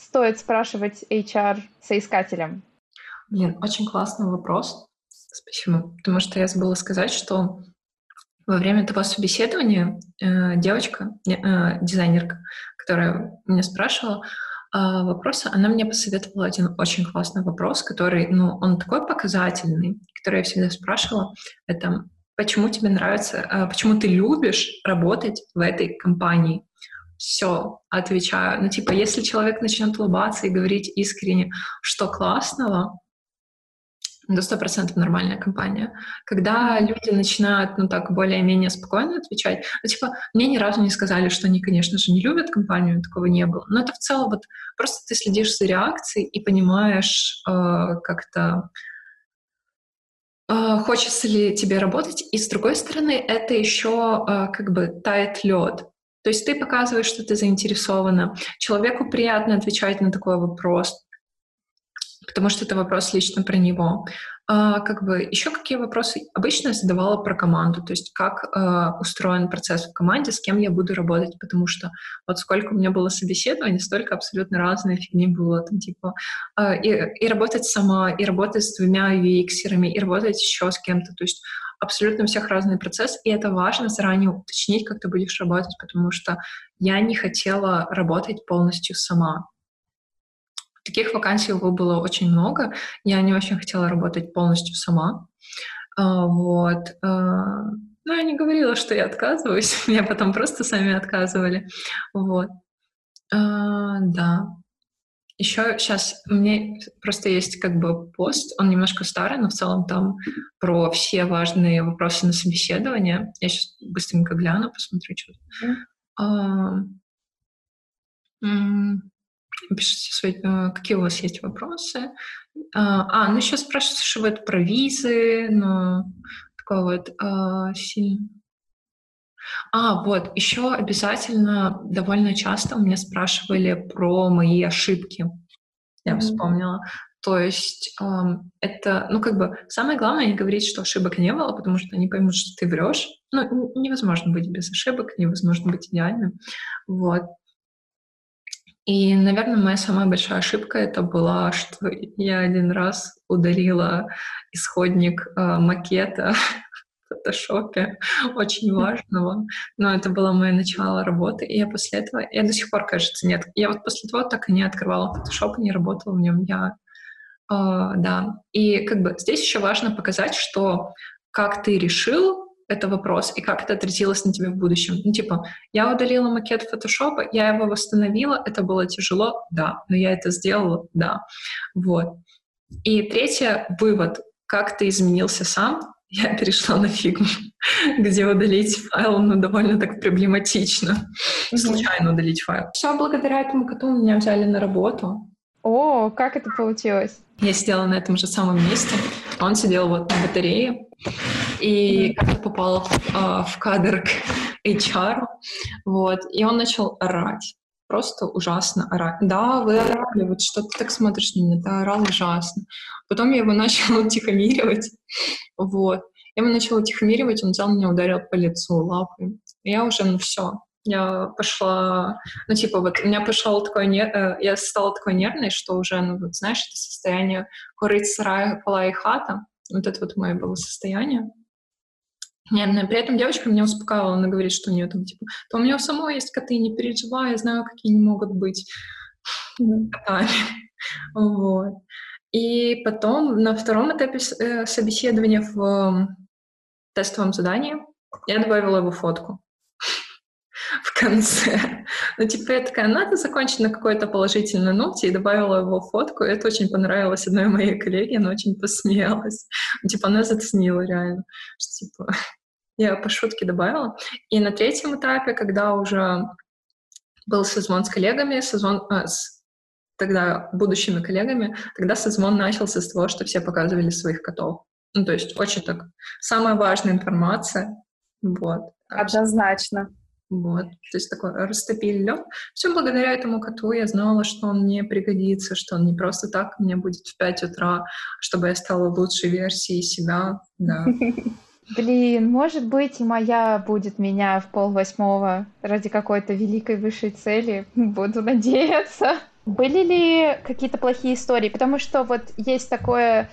стоит спрашивать HR соискателям? Блин, очень классный вопрос. Спасибо. Потому что я забыла сказать, что во время того собеседования э, девочка, э, дизайнерка, которая меня спрашивала э, вопросы, она мне посоветовала один очень классный вопрос, который, ну, он такой показательный, который я всегда спрашивала. Это почему тебе нравится, э, почему ты любишь работать в этой компании? Все, отвечаю. Ну, типа, если человек начнет улыбаться и говорить искренне, что классного, до сто процентов нормальная компания. Когда люди начинают, ну так, более-менее спокойно отвечать, ну типа, мне ни разу не сказали, что они, конечно же, не любят компанию, такого не было. Но это в целом вот просто ты следишь за реакцией и понимаешь э, как-то, э, хочется ли тебе работать. И с другой стороны, это еще э, как бы тает лед. То есть ты показываешь, что ты заинтересована. Человеку приятно отвечать на такой вопрос потому что это вопрос лично про него. А, как бы еще какие вопросы обычно я задавала про команду, то есть как э, устроен процесс в команде, с кем я буду работать, потому что вот сколько у меня было собеседований, столько абсолютно разной фигни было, там типа э, и, и работать сама, и работать с двумя UX-ерами, и работать еще с кем-то, то есть абсолютно у всех разный процесс, и это важно заранее уточнить, как ты будешь работать, потому что я не хотела работать полностью сама. Таких вакансий увы, было очень много. Я не очень хотела работать полностью сама. А, вот. А, но я не говорила, что я отказываюсь. Меня потом просто сами отказывали. Вот. А, да. Еще сейчас мне просто есть как бы пост, он немножко старый, но в целом там про все важные вопросы на собеседование. Я сейчас быстренько гляну, посмотрю, что. Mm. Пишите свои, э, какие у вас есть вопросы. А, а ну еще спрашивают про визы, но такое вот а, сильно. А, вот, еще обязательно довольно часто у меня спрашивали про мои ошибки. Я вспомнила. То есть эм, это, ну, как бы, самое главное не говорить, что ошибок не было, потому что они поймут, что ты врешь. Ну, невозможно быть без ошибок, невозможно быть идеальным. Вот. И, наверное, моя самая большая ошибка это была, что я один раз удалила исходник э, макета в фотошопе, очень важного. Но это было мое начало работы, и я после этого, я до сих пор, кажется, нет. Я вот после того так и не открывала фотошоп, не работала в нем. Я, э, да. И как бы здесь еще важно показать, что как ты решил, это вопрос, и как это отразилось на тебе в будущем. Ну, типа, я удалила макет фотошопа, я его восстановила, это было тяжело, да, но я это сделала, да. Вот. И третье, вывод, как ты изменился сам, я перешла на фигму, где удалить файл, ну, довольно так проблематично. Mm-hmm. Случайно удалить файл. Все благодаря этому коту меня взяли на работу. О, как это получилось? Я сидела на этом же самом месте, он сидел вот на батарее, и как-то попал э, в кадр к HR, вот, и он начал орать. Просто ужасно орать. Да, вы орали, вот что ты так смотришь на меня, ты орал ужасно. Потом я его начала утихомиривать, вот. Я его начала утихомиривать, он взял меня, ударил по лицу лапой. Я уже, ну все, я пошла, ну, типа, вот у меня пошел такой, нер... Э, я стала такой нервной, что уже, ну, вот, знаешь, это состояние курить сарая, пола и хата, вот это вот мое было состояние. Нервное. При этом девочка меня успокаивала, она говорит, что у нее там, типа, то у меня у самой есть коты, не переживай, я знаю, какие они могут быть котами. Вот. И потом на втором этапе э, собеседования в тестовом задании я добавила его фотку в конце. Ну, типа, я такая, надо закончить на какой-то положительной ноте, и добавила его фотку, это очень понравилось одной моей коллеге, она очень посмеялась. Ну, типа, она заценила реально, что, типа, я по шутке добавила. И на третьем этапе, когда уже был созвон с коллегами, созвон, а, с тогда будущими коллегами, тогда созвон начался с того, что все показывали своих котов. Ну, то есть очень так, самая важная информация. Вот. Однозначно. Вот, то есть такой растопили лед. Все благодаря этому коту я знала, что он мне пригодится, что он не просто так мне будет в 5 утра, чтобы я стала лучшей версией себя. Да. Блин, может быть, и моя будет меня в пол восьмого ради какой-то великой высшей цели. Буду надеяться. Были ли какие-то плохие истории? Потому что вот есть такое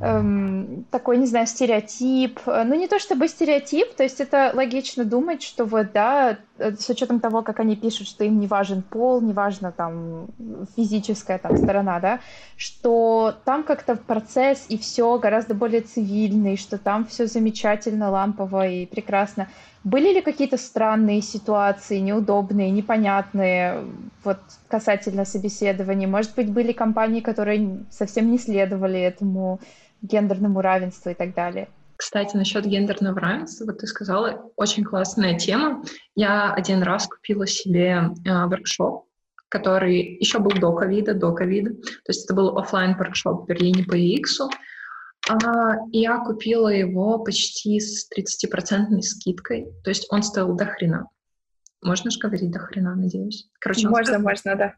эм, такой, не знаю, стереотип. Ну, не то чтобы стереотип, то есть это логично думать, что вот, да, э, с учетом того, как они пишут, что им не важен пол, не важна там физическая там сторона, да, что там как-то процесс и все гораздо более цивильный, что там все замечательно, лампово и прекрасно. Были ли какие-то странные ситуации, неудобные, непонятные, вот касательно собеседований? Может быть, были компании, которые совсем не следовали этому гендерному равенству и так далее. Кстати, насчет гендерного равенства, вот ты сказала, очень классная тема. Я один раз купила себе э, воркшоп, который еще был до ковида, до ковида. То есть это был офлайн воркшоп в Берлине по UX. А, я купила его почти с 30% скидкой. То есть он стоил до хрена. Можно же говорить до хрена, надеюсь. Короче, можно, стоил... можно, да.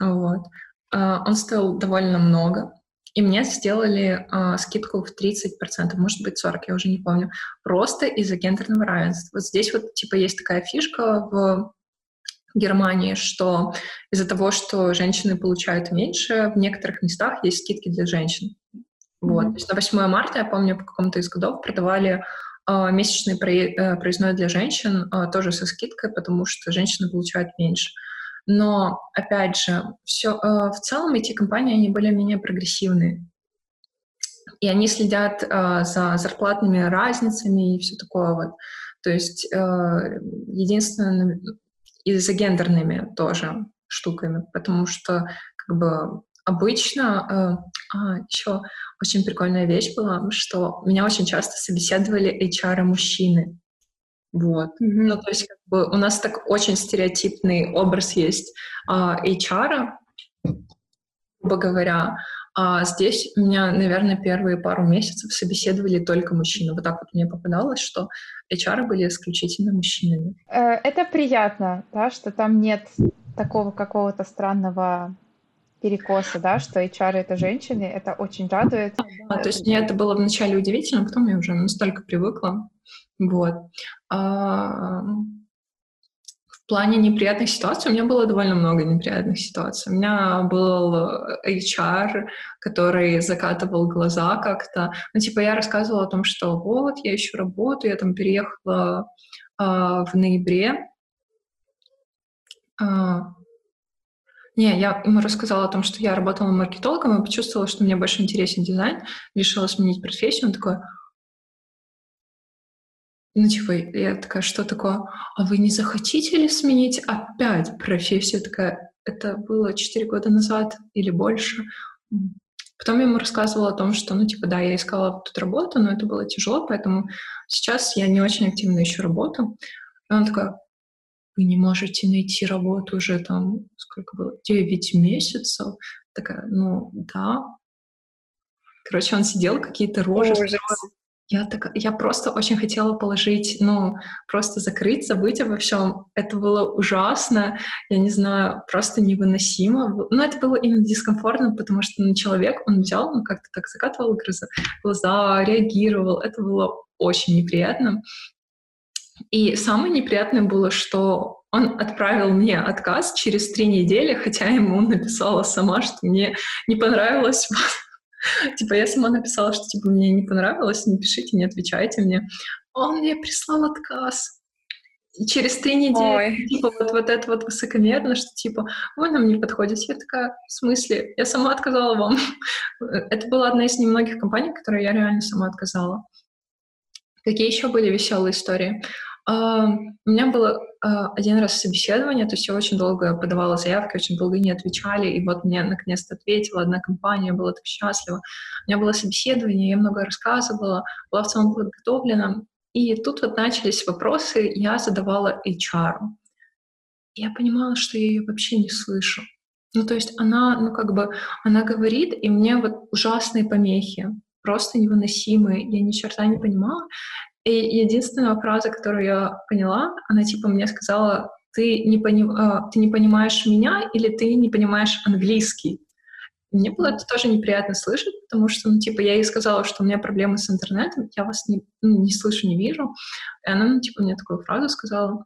Вот. А, он стоил довольно много. И мне сделали э, скидку в 30%, может быть 40%, я уже не помню, просто из-за гендерного равенства. Вот здесь вот типа есть такая фишка в Германии, что из-за того, что женщины получают меньше, в некоторых местах есть скидки для женщин. Вот. Mm-hmm. То есть на 8 марта, я помню, по какому-то из годов продавали э, месячный проездной для женщин э, тоже со скидкой, потому что женщины получают меньше. Но, опять же, все, э, в целом эти компании, они более-менее прогрессивные. И они следят э, за зарплатными разницами и все такое вот. То есть э, единственное, и за гендерными тоже штуками, потому что как бы обычно э, а, еще очень прикольная вещь была, что меня очень часто собеседовали HR-мужчины. Вот. Mm-hmm. Ну, то есть, как бы у нас так очень стереотипный образ есть а, HR, грубо говоря. А здесь меня, наверное, первые пару месяцев собеседовали только мужчины. Вот так вот мне попадалось, что HR были исключительно мужчинами. Э, это приятно, да, что там нет такого какого-то странного перекоса, да, что HR это женщины, это очень радует. А, то есть мне это было вначале удивительно, потом я уже настолько привыкла. Вот. А, в плане неприятных ситуаций у меня было довольно много неприятных ситуаций. У меня был HR, который закатывал глаза как-то. Ну, типа, я рассказывала о том, что вот, я ищу работу, я там переехала а, в ноябре. А, не, я ему рассказала о том, что я работала маркетологом и почувствовала, что мне больше интересен дизайн, решила сменить профессию. Он такой, ну, типа, я такая, что такое? А вы не захотите ли сменить опять профессию? Такая, это было 4 года назад или больше. Потом я ему рассказывала о том, что, ну, типа, да, я искала тут работу, но это было тяжело, поэтому сейчас я не очень активно ищу работу. И он такой, вы не можете найти работу уже там, сколько было, 9 месяцев. Такая, ну, да. Короче, он сидел, какие-то рожи. Я, так, я просто очень хотела положить, ну, просто закрыть, забыть обо всем. Это было ужасно, я не знаю, просто невыносимо. Но это было именно дискомфортно, потому что ну, человек, он взял, ну, как-то так закатывал глаза, реагировал. Это было очень неприятно. И самое неприятное было, что он отправил мне отказ через три недели, хотя ему написала сама, что мне не понравилось Типа я сама написала, что типа мне не понравилось, не пишите, не отвечайте мне. Он мне прислал отказ. Через три недели, Ой. типа, вот, вот это вот высокомерно, что, типа, вы нам не подходите. Я такая, в смысле? Я сама отказала вам. это была одна из немногих компаний, которые я реально сама отказала. Какие еще были веселые истории? У меня было uh, один раз собеседование, то есть я очень долго подавала заявки, очень долго не отвечали, и вот мне наконец-то ответила одна компания, была так счастлива. У меня было собеседование, я много рассказывала, была в целом подготовлена, и тут вот начались вопросы, я задавала HR. Я понимала, что я ее вообще не слышу. Ну, то есть она, ну, как бы, она говорит, и мне вот ужасные помехи, просто невыносимые, я ни черта не понимала. И единственная фраза, которую я поняла, она типа мне сказала, ты не, пони... А, ты не понимаешь меня или ты не понимаешь английский. Мне было это тоже неприятно слышать, потому что, ну, типа, я ей сказала, что у меня проблемы с интернетом, я вас не, ну, не слышу, не вижу. И она, ну, типа, мне такую фразу сказала.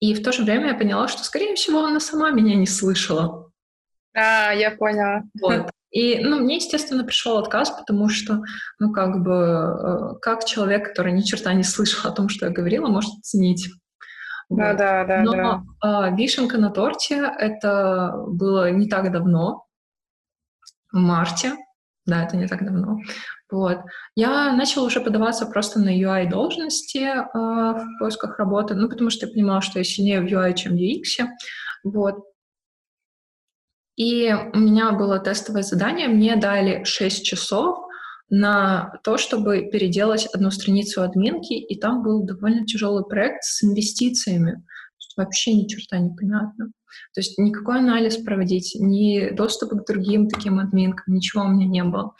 И в то же время я поняла, что, скорее всего, она сама меня не слышала. А, я поняла. Вот. И, ну, мне, естественно, пришел отказ, потому что, ну, как бы, э, как человек, который ни черта не слышал о том, что я говорила, может оценить. Да, вот. да, да. Но да. Э, вишенка на торте это было не так давно, в марте, да, это не так давно. Вот. Я начала уже подаваться просто на UI должности э, в поисках работы, ну, потому что я понимала, что я сильнее в UI, чем в UX. Вот. И у меня было тестовое задание, мне дали 6 часов на то, чтобы переделать одну страницу админки, и там был довольно тяжелый проект с инвестициями. Вообще ни черта не понятно. То есть никакой анализ проводить, ни доступа к другим таким админкам, ничего у меня не было.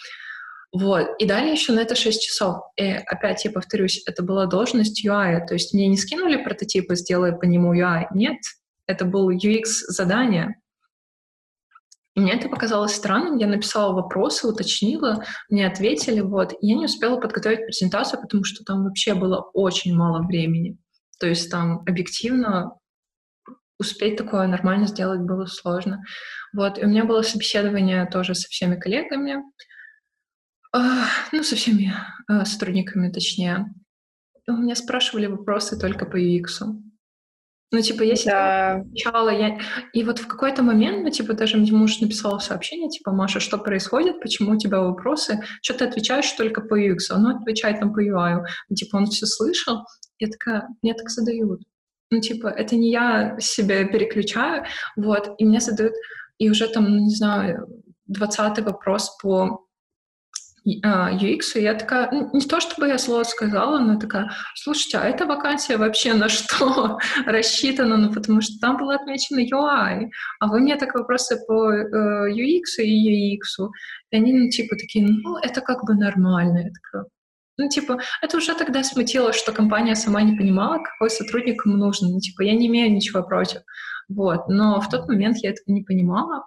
Вот. И далее еще на это 6 часов. И опять я повторюсь, это была должность UI. То есть мне не скинули прототипы, сделай по нему UI. Нет, это был UX задание. И мне это показалось странным. Я написала вопросы, уточнила, мне ответили, вот. И я не успела подготовить презентацию, потому что там вообще было очень мало времени. То есть там объективно успеть такое нормально сделать было сложно. Вот. И у меня было собеседование тоже со всеми коллегами, ну, со всеми э, сотрудниками, точнее. У меня спрашивали вопросы только по UX. Ну, типа, я да. отвечала, я... И вот в какой-то момент, ну, типа, даже мне муж написал сообщение, типа, Маша, что происходит, почему у тебя вопросы, что ты отвечаешь только по UX, а он отвечает там по UI. Ну, типа, он все слышал. Я такая, мне так задают. Ну, типа, это не я себя переключаю, вот, и мне задают, и уже там, не знаю, двадцатый вопрос по UX, и я такая, не то чтобы я слово сказала, но такая, слушайте, а эта вакансия вообще на что рассчитана? Ну, потому что там было отмечено UI, а вы мне так вопросы по э, UX и UX, и они, ну, типа, такие, ну, это как бы нормально. Я такая, ну, типа, это уже тогда смутило, что компания сама не понимала, какой сотрудник ему нужен. Ну, типа, я не имею ничего против. Вот. Но в тот момент я этого не понимала.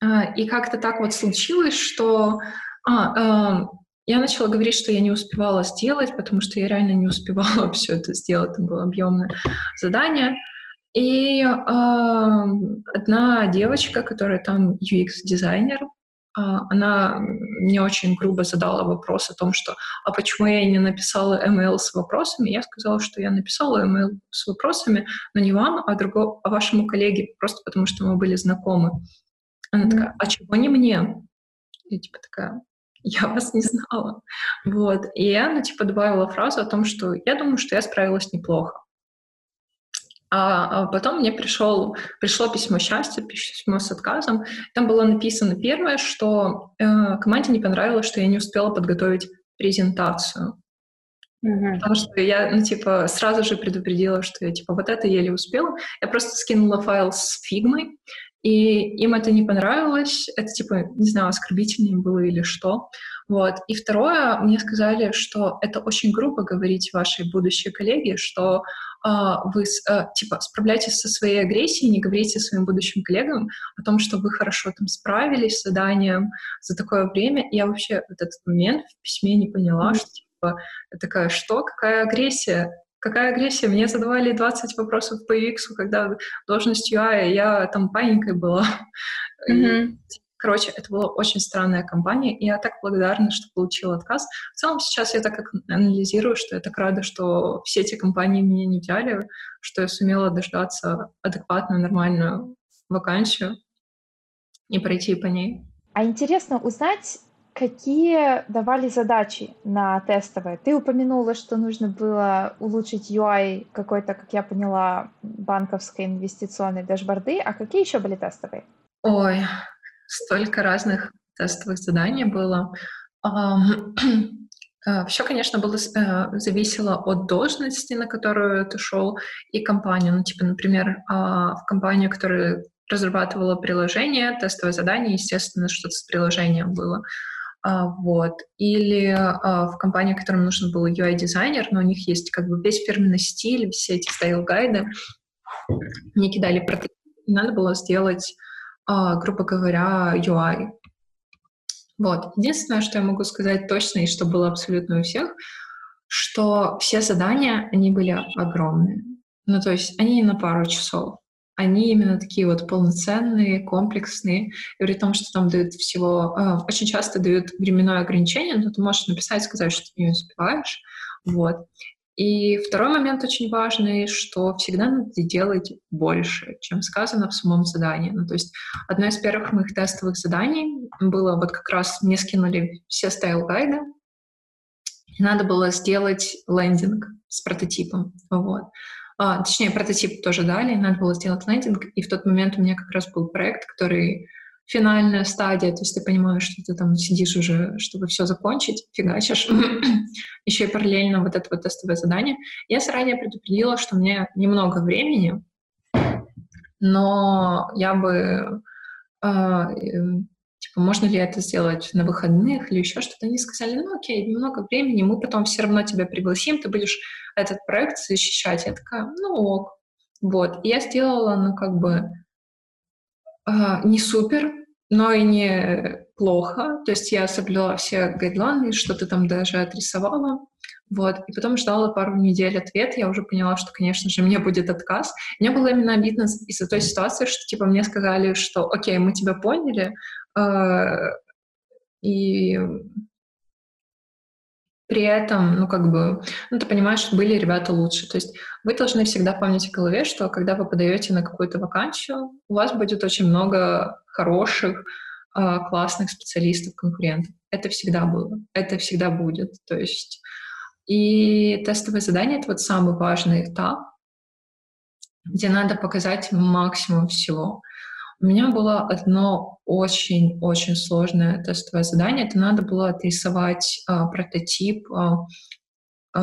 А, и как-то так вот случилось, что а, э, я начала говорить, что я не успевала сделать, потому что я реально не успевала все это сделать, это было объемное задание. И э, одна девочка, которая там UX-дизайнер, э, она мне очень грубо задала вопрос о том, что «А почему я не написала email с вопросами?» Я сказала, что я написала email с вопросами, но не вам, а, другому, а вашему коллеге, просто потому что мы были знакомы. Она такая «А чего не мне?» Я типа такая я вас не знала. Вот. И ну, типа, добавила фразу о том, что я думаю, что я справилась неплохо. А, а потом мне пришел, пришло письмо счастья, письмо с отказом. Там было написано первое, что э, команде не понравилось, что я не успела подготовить презентацию. Mm-hmm. Потому что я, ну, типа, сразу же предупредила, что я, типа, вот это еле успела. Я просто скинула файл с фигмой, и им это не понравилось, это типа, не знаю, оскорбительнее было или что. Вот. И второе, мне сказали, что это очень грубо говорить вашей будущей коллеге, что э, вы э, типа справляйтесь со своей агрессией, не говорите своим будущим коллегам о том, что вы хорошо там справились с заданием за такое время. И я вообще в этот момент в письме не поняла, mm-hmm. что типа, я такая, что, какая агрессия? Какая агрессия? Мне задавали 20 вопросов по UX, когда должность UI, я там паникой была. Mm-hmm. Короче, это была очень странная компания, и я так благодарна, что получила отказ. В целом сейчас я так анализирую, что я так рада, что все эти компании меня не взяли, что я сумела дождаться адекватную, нормальную вакансию и пройти по ней. А интересно узнать, Какие давали задачи на тестовые? Ты упомянула, что нужно было улучшить UI какой-то, как я поняла, банковской инвестиционной дашборды. А какие еще были тестовые? Ой, столько разных тестовых заданий было. Э, Все, конечно, было э, зависело от должности, на которую ты шел, и компанию. Ну, типа, например, а, в компанию, которая разрабатывала приложение, тестовое задание, естественно, что-то с приложением было. А, вот. Или а, в компании, которым нужен был UI-дизайнер, но у них есть как бы весь фирменный стиль, все эти style guide'ы. Мне кидали прототип, надо было сделать, а, грубо говоря, UI. Вот. Единственное, что я могу сказать точно, и что было абсолютно у всех, что все задания, они были огромные. Ну, то есть они не на пару часов они именно такие вот полноценные, комплексные, и при том, что там дают всего, э, очень часто дают временное ограничение, но ты можешь написать, сказать, что ты не успеваешь, вот. И второй момент очень важный, что всегда надо делать больше, чем сказано в самом задании. Ну, то есть одно из первых моих тестовых заданий было вот как раз мне скинули все style guide'ы, надо было сделать лендинг с прототипом. Вот. А, точнее, прототип тоже дали, надо было сделать лендинг, и в тот момент у меня как раз был проект, который финальная стадия, то есть ты понимаешь, что ты там сидишь уже, чтобы все закончить, фигачишь, еще и параллельно вот это вот тестовое задание. Я заранее предупредила, что у меня немного времени, но я бы э, типа, можно ли это сделать на выходных или еще что-то. Они сказали, ну окей, немного времени, мы потом все равно тебя пригласим, ты будешь этот проект защищать. Я такая, ну ок. Вот. И я сделала, ну как бы, э, не супер, но и не плохо. То есть я соблюла все гайдлайны, что-то там даже отрисовала. Вот. И потом ждала пару недель ответ. Я уже поняла, что, конечно же, мне будет отказ. Мне было именно обидно из-за той ситуации, что, типа, мне сказали, что, окей, мы тебя поняли, и при этом, ну, как бы, ну, ты понимаешь, были ребята лучше. То есть вы должны всегда помнить в голове, что когда вы подаете на какую-то вакансию, у вас будет очень много хороших, э, классных специалистов, конкурентов. Это всегда было, это всегда будет. То есть и тестовое задание — это вот самый важный этап, где надо показать максимум всего. У меня было одно очень-очень сложное тестовое задание. Это надо было отрисовать э, прототип. Э, э,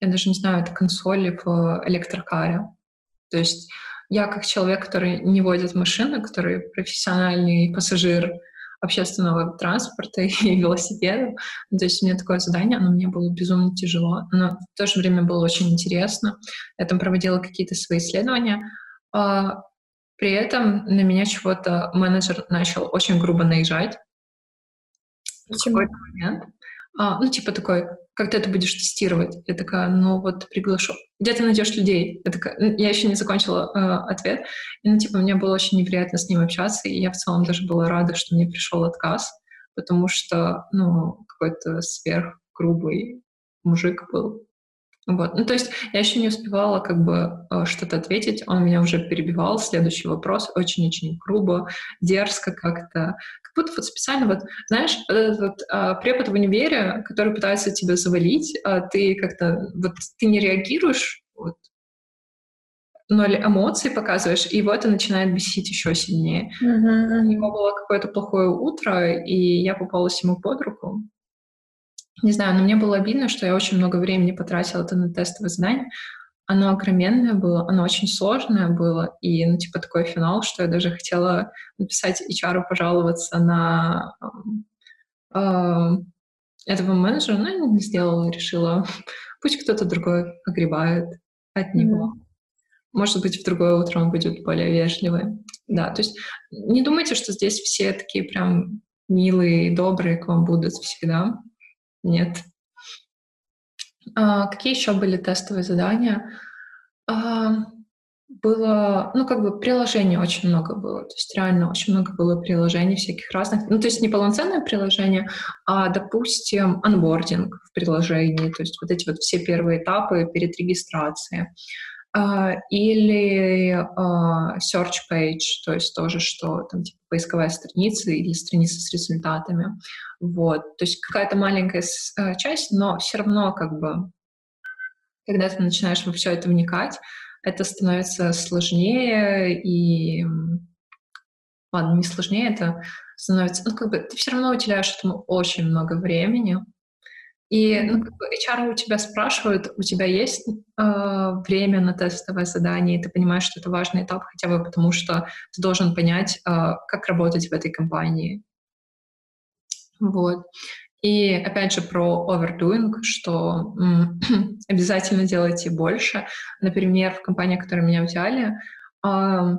я даже не знаю, это консоли в электрокаре. То есть я как человек, который не водит машины, который профессиональный пассажир, общественного транспорта и велосипеда. То есть у меня такое задание, оно мне было безумно тяжело, но в то же время было очень интересно. Я там проводила какие-то свои исследования. А, при этом на меня чего-то менеджер начал очень грубо наезжать. Почему? В какой-то момент. А, ну, типа такой, как ты будешь тестировать? Я такая, ну вот приглашу. Где ты найдешь людей? Я, такая, я еще не закончила э, ответ. И, ну, типа, мне было очень неприятно с ним общаться, и я в целом даже была рада, что мне пришел отказ, потому что, ну, какой-то сверхгрубый мужик был. Вот. Ну, то есть я еще не успевала как бы э, что-то ответить, он меня уже перебивал, следующий вопрос очень-очень грубо, дерзко как-то, как будто вот специально вот, знаешь, вот этот вот а, препод в универе, который пытается тебя завалить, а ты как-то, вот ты не реагируешь, вот, ноль эмоций показываешь, и его это начинает бесить еще сильнее. Uh-huh. У него было какое-то плохое утро, и я попалась ему под руку, не знаю, но мне было обидно, что я очень много времени потратила это на тестовое задание. Оно огроменное было, оно очень сложное было, и, ну, типа, такой финал, что я даже хотела написать HR, пожаловаться на э, этого менеджера, но не сделала, решила, пусть кто-то другой огребает от него. Mm-hmm. Может быть, в другое утро он будет более вежливый. Да, то есть не думайте, что здесь все такие прям милые, добрые к вам будут всегда. Нет. А, какие еще были тестовые задания? А, было, ну, как бы приложений очень много было. То есть реально очень много было приложений всяких разных. Ну, то есть не полноценное приложение, а, допустим, анбординг в приложении. То есть вот эти вот все первые этапы перед регистрацией. Uh, или uh, search page, то есть тоже, что там типа поисковая страница или страница с результатами. Вот. То есть какая-то маленькая uh, часть, но все равно как бы, когда ты начинаешь во все это вникать, это становится сложнее и ладно, не сложнее, это становится, ну, как бы ты все равно уделяешь этому очень много времени, и ну, как бы HR у тебя спрашивают, у тебя есть э, время на тестовое задание, и ты понимаешь, что это важный этап, хотя бы потому, что ты должен понять, э, как работать в этой компании. Вот. И опять же про overdoing, что обязательно делайте больше. Например, в компании, которую меня взяли, э,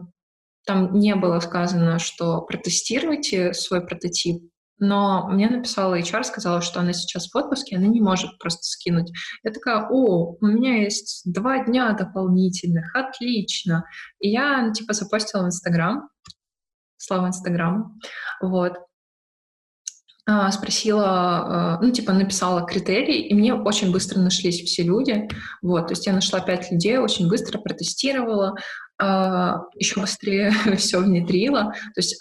там не было сказано, что протестируйте свой прототип, но мне написала HR, сказала, что она сейчас в отпуске, она не может просто скинуть. Я такая, о, у меня есть два дня дополнительных, отлично. И я, ну, типа, запостила в Инстаграм, слава Инстаграму, вот, а, спросила, а, ну, типа, написала критерии, и мне очень быстро нашлись все люди, вот, то есть я нашла пять людей, очень быстро протестировала, а, еще быстрее все внедрила, то есть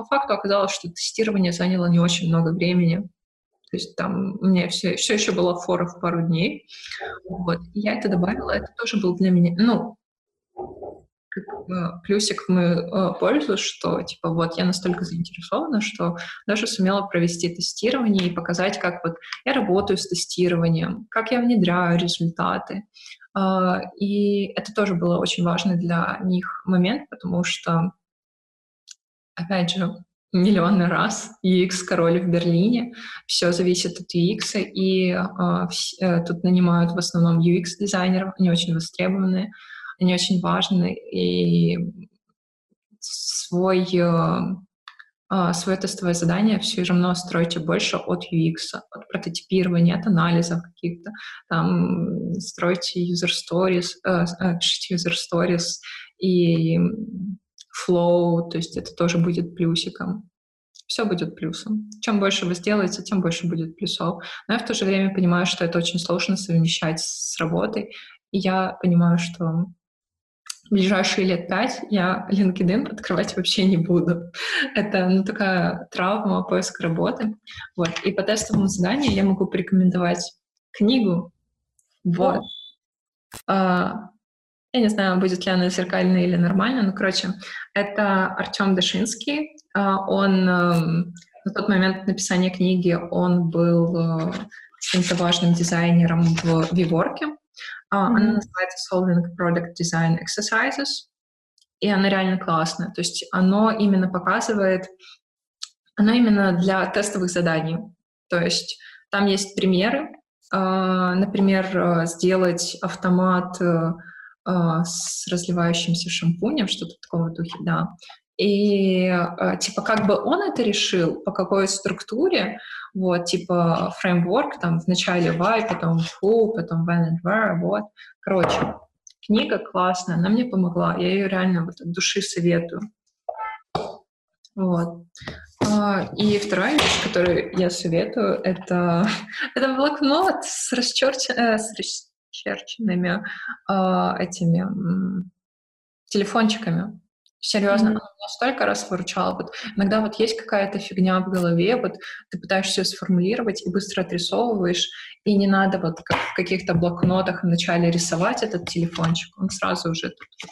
по факту оказалось, что тестирование заняло не очень много времени. То есть там у меня все, все еще было фора в пару дней. Вот. Я это добавила, это тоже был для меня, ну, как плюсик в мою э, пользу, что типа вот я настолько заинтересована, что даже сумела провести тестирование и показать, как вот я работаю с тестированием, как я внедряю результаты. Э, и это тоже было очень важный для них момент, потому что, опять же, миллионный раз UX король в Берлине, все зависит от UX, и э, все, тут нанимают в основном UX дизайнеров, они очень востребованные они очень важны, и свой, э, а, свое тестовое задание все равно стройте больше от UX, от прототипирования, от анализов каких-то. Там стройте user stories, э, э, пишите user stories и flow, то есть это тоже будет плюсиком. Все будет плюсом. Чем больше вы сделаете, тем больше будет плюсов. Но я в то же время понимаю, что это очень сложно совмещать с работой. И я понимаю, что ближайшие лет пять я LinkedIn открывать вообще не буду. Это ну, такая травма поиска работы. Вот. И по тестовому заданию я могу порекомендовать книгу. Вот. А, я не знаю, будет ли она зеркальная или нормальная, но, короче, это Артем Дашинский. А, он эм, на тот момент написания книги он был э, каким-то важным дизайнером в Виворке. Mm-hmm. Она называется Solving Product Design Exercises, и она реально классная. То есть оно именно показывает, оно именно для тестовых заданий. То есть там есть примеры, uh, например, сделать автомат uh, с разливающимся шампунем, что-то такого духе, да. И типа как бы он это решил, по какой структуре, вот, типа фреймворк, там, вначале why, потом who, потом when and where, вот. Короче, книга классная, она мне помогла, я ее реально вот от души советую. Вот. А, и вторая вещь, которую я советую, это, это блокнот с, расчерчен, э, расчерченными э, этими м, телефончиками. Серьезно, mm-hmm. она меня столько раз выручала. Вот иногда вот есть какая-то фигня в голове, вот ты пытаешься ее сформулировать и быстро отрисовываешь, и не надо вот как в каких-то блокнотах вначале рисовать этот телефончик, он сразу уже тут.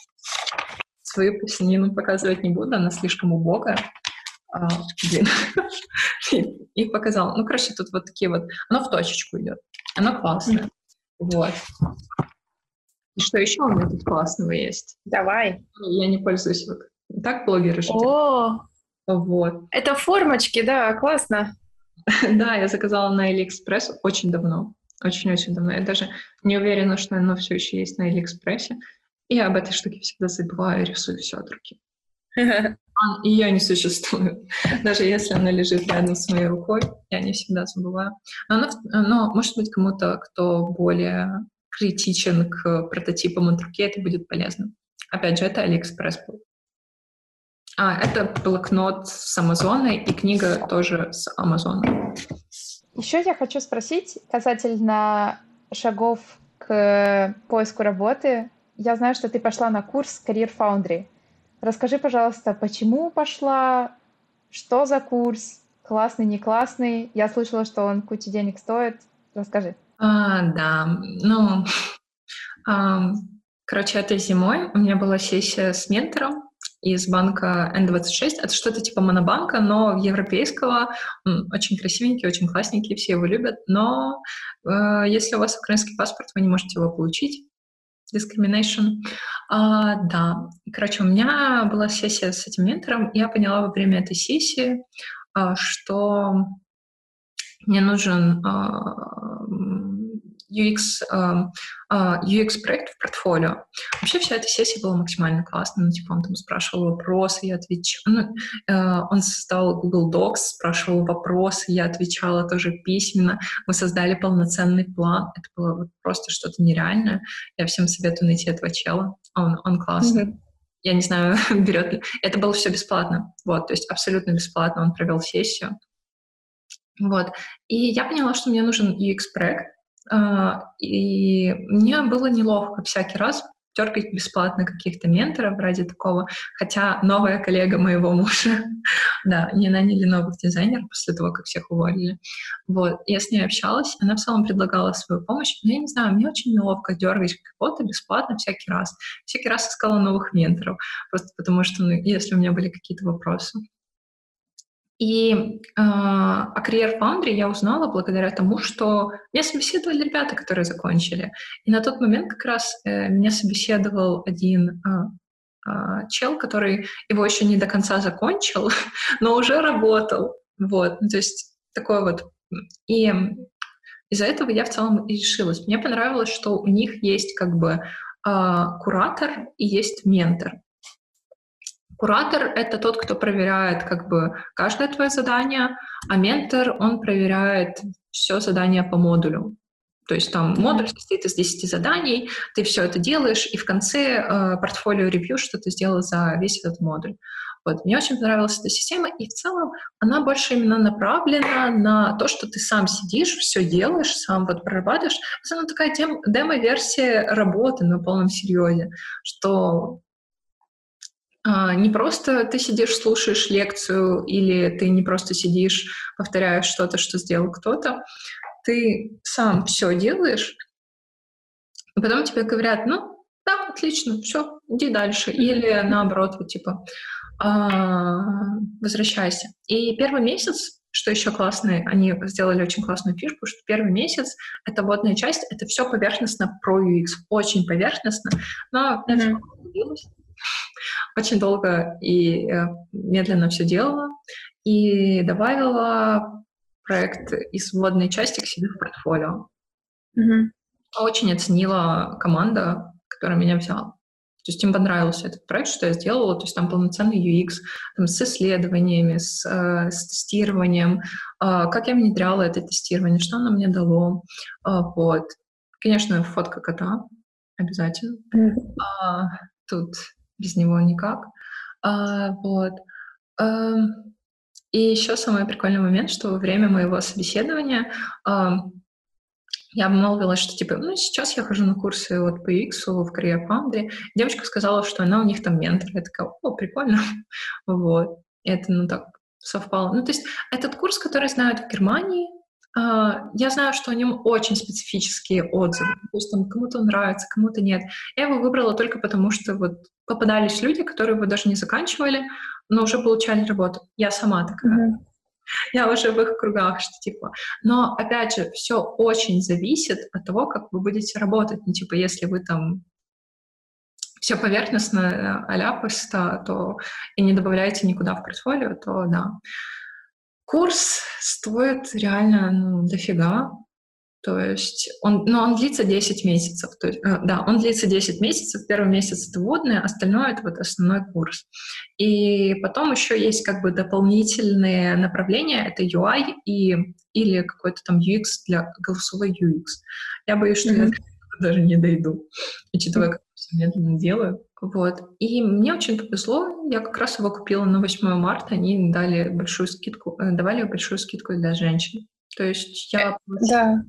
Свою писанину показывать не буду, она слишком убогая. А, блин. и, и показал. Ну, короче, тут вот такие вот... Оно в точечку идет. Оно классное. Mm-hmm. Вот. И что еще у меня тут классного есть? Давай. Я не пользуюсь вот так блогеры же. О, вот. Это формочки, да, классно. да, я заказала на AliExpress очень давно. Очень-очень давно. Я даже не уверена, что оно все еще есть на AliExpress. И я об этой штуке всегда забываю, рисую все от руки. Я не существую. Даже если она лежит рядом с моей рукой, я не всегда забываю. Но, она, но может быть, кому-то, кто более критичен к прототипам от руки, это будет полезно. Опять же, это AliExpress был. А, это блокнот с Амазона и книга тоже с Амазона. Еще я хочу спросить касательно шагов к поиску работы. Я знаю, что ты пошла на курс Career Foundry. Расскажи, пожалуйста, почему пошла, что за курс, классный, не классный. Я слышала, что он кучу денег стоит. Расскажи. А, да, ну, а, короче, этой зимой у меня была сессия с ментором из банка N26. Это что-то типа монобанка, но европейского. Очень красивенький, очень классненький, все его любят. Но э, если у вас украинский паспорт, вы не можете его получить. Discrimination. А, да. Короче, у меня была сессия с этим ментором, я поняла во время этой сессии, а, что мне нужен а, UX, эм, а, UX-проект в портфолио. Вообще вся эта сессия была максимально классная. Ну, типа он там спрашивал вопросы, я отвечала. Ну, э, он создал Google Docs, спрашивал вопросы, я отвечала тоже письменно. Мы создали полноценный план. Это было вот просто что-то нереальное. Я всем советую найти этого чела. Он, он классный. Mm-hmm. Я не знаю, берет ли. Это было все бесплатно. Вот, то есть абсолютно бесплатно он провел сессию. Вот. И я поняла, что мне нужен UX-проект, и мне было неловко всякий раз. То дергать бесплатно каких-то менторов ради такого. Хотя новая коллега моего мужа, да, не наняли новых дизайнеров после того, как всех уволили. Вот, я с ней общалась, она в целом предлагала свою помощь, но я не знаю, мне очень неловко дергать кого-то бесплатно всякий раз. Всякий раз искала новых менторов, просто потому что, ну, если у меня были какие-то вопросы. И э, о Career Foundry я узнала благодаря тому, что меня собеседовали ребята, которые закончили. И на тот момент как раз э, меня собеседовал один э, э, чел, который его еще не до конца закончил, но уже работал. Вот, ну, то есть такой вот. И из-за этого я в целом и решилась. Мне понравилось, что у них есть как бы э, куратор и есть ментор. Куратор — это тот, кто проверяет как бы каждое твое задание, а ментор, он проверяет все задание по модулю. То есть там модуль состоит из 10 заданий, ты все это делаешь, и в конце э, портфолио ревью, что ты сделал за весь этот модуль. Вот. Мне очень понравилась эта система, и в целом она больше именно направлена на то, что ты сам сидишь, все делаешь, сам вот прорабатываешь. Это такая дем- демо-версия работы на полном серьезе, что не просто ты сидишь, слушаешь лекцию, или ты не просто сидишь, повторяешь что-то, что сделал кто-то. Ты сам все делаешь, и потом тебе говорят, ну, да, отлично, все, иди дальше. Или наоборот, вот типа, а, возвращайся. И первый месяц, что еще классный, они сделали очень классную фишку, что первый месяц — это водная часть, это все поверхностно про UX, очень поверхностно, но mm-hmm. Очень долго и э, медленно все делала и добавила проект из вводной части к себе в портфолио. Mm-hmm. Очень оценила команда, которая меня взяла. То есть им понравился этот проект, что я сделала. То есть там полноценный UX там, с исследованиями, с, э, с тестированием, э, как я внедряла это тестирование, что оно мне дало. Э, вот. Конечно, фотка кота обязательно. Mm-hmm. А, тут без него никак. А, вот. А, и еще самый прикольный момент, что во время моего собеседования а, я обмолвилась, что типа, ну, сейчас я хожу на курсы вот по UX в Career Foundry. Девочка сказала, что она у них там ментор. Я такая, о, прикольно. вот. Это, ну, так совпало. Ну, то есть этот курс, который знают в Германии, я знаю, что о нем очень специфические отзывы. То есть там кому-то нравится, кому-то нет. Я его выбрала только потому, что вот попадались люди, которые его даже не заканчивали, но уже получали работу. Я сама такая. Mm-hmm. Я уже в их кругах, что типа. Но опять же, все очень зависит от того, как вы будете работать. Ну, типа, если вы там все поверхностно а-ля то и не добавляете никуда в портфолио, то да. Курс стоит реально ну, дофига. То есть он, но он длится 10 месяцев. То есть, э, да, он длится 10 месяцев. Первый месяц это вводное, остальное это вот основной курс. И потом еще есть как бы дополнительные направления. Это UI и, или какой-то там UX для голосовой UX. Я боюсь, что mm-hmm. я даже не дойду, учитывая, как все медленно делаю. Вот. И мне очень повезло, я как раз его купила на 8 марта, они дали большую скидку, э, давали большую скидку для женщин. То есть я да.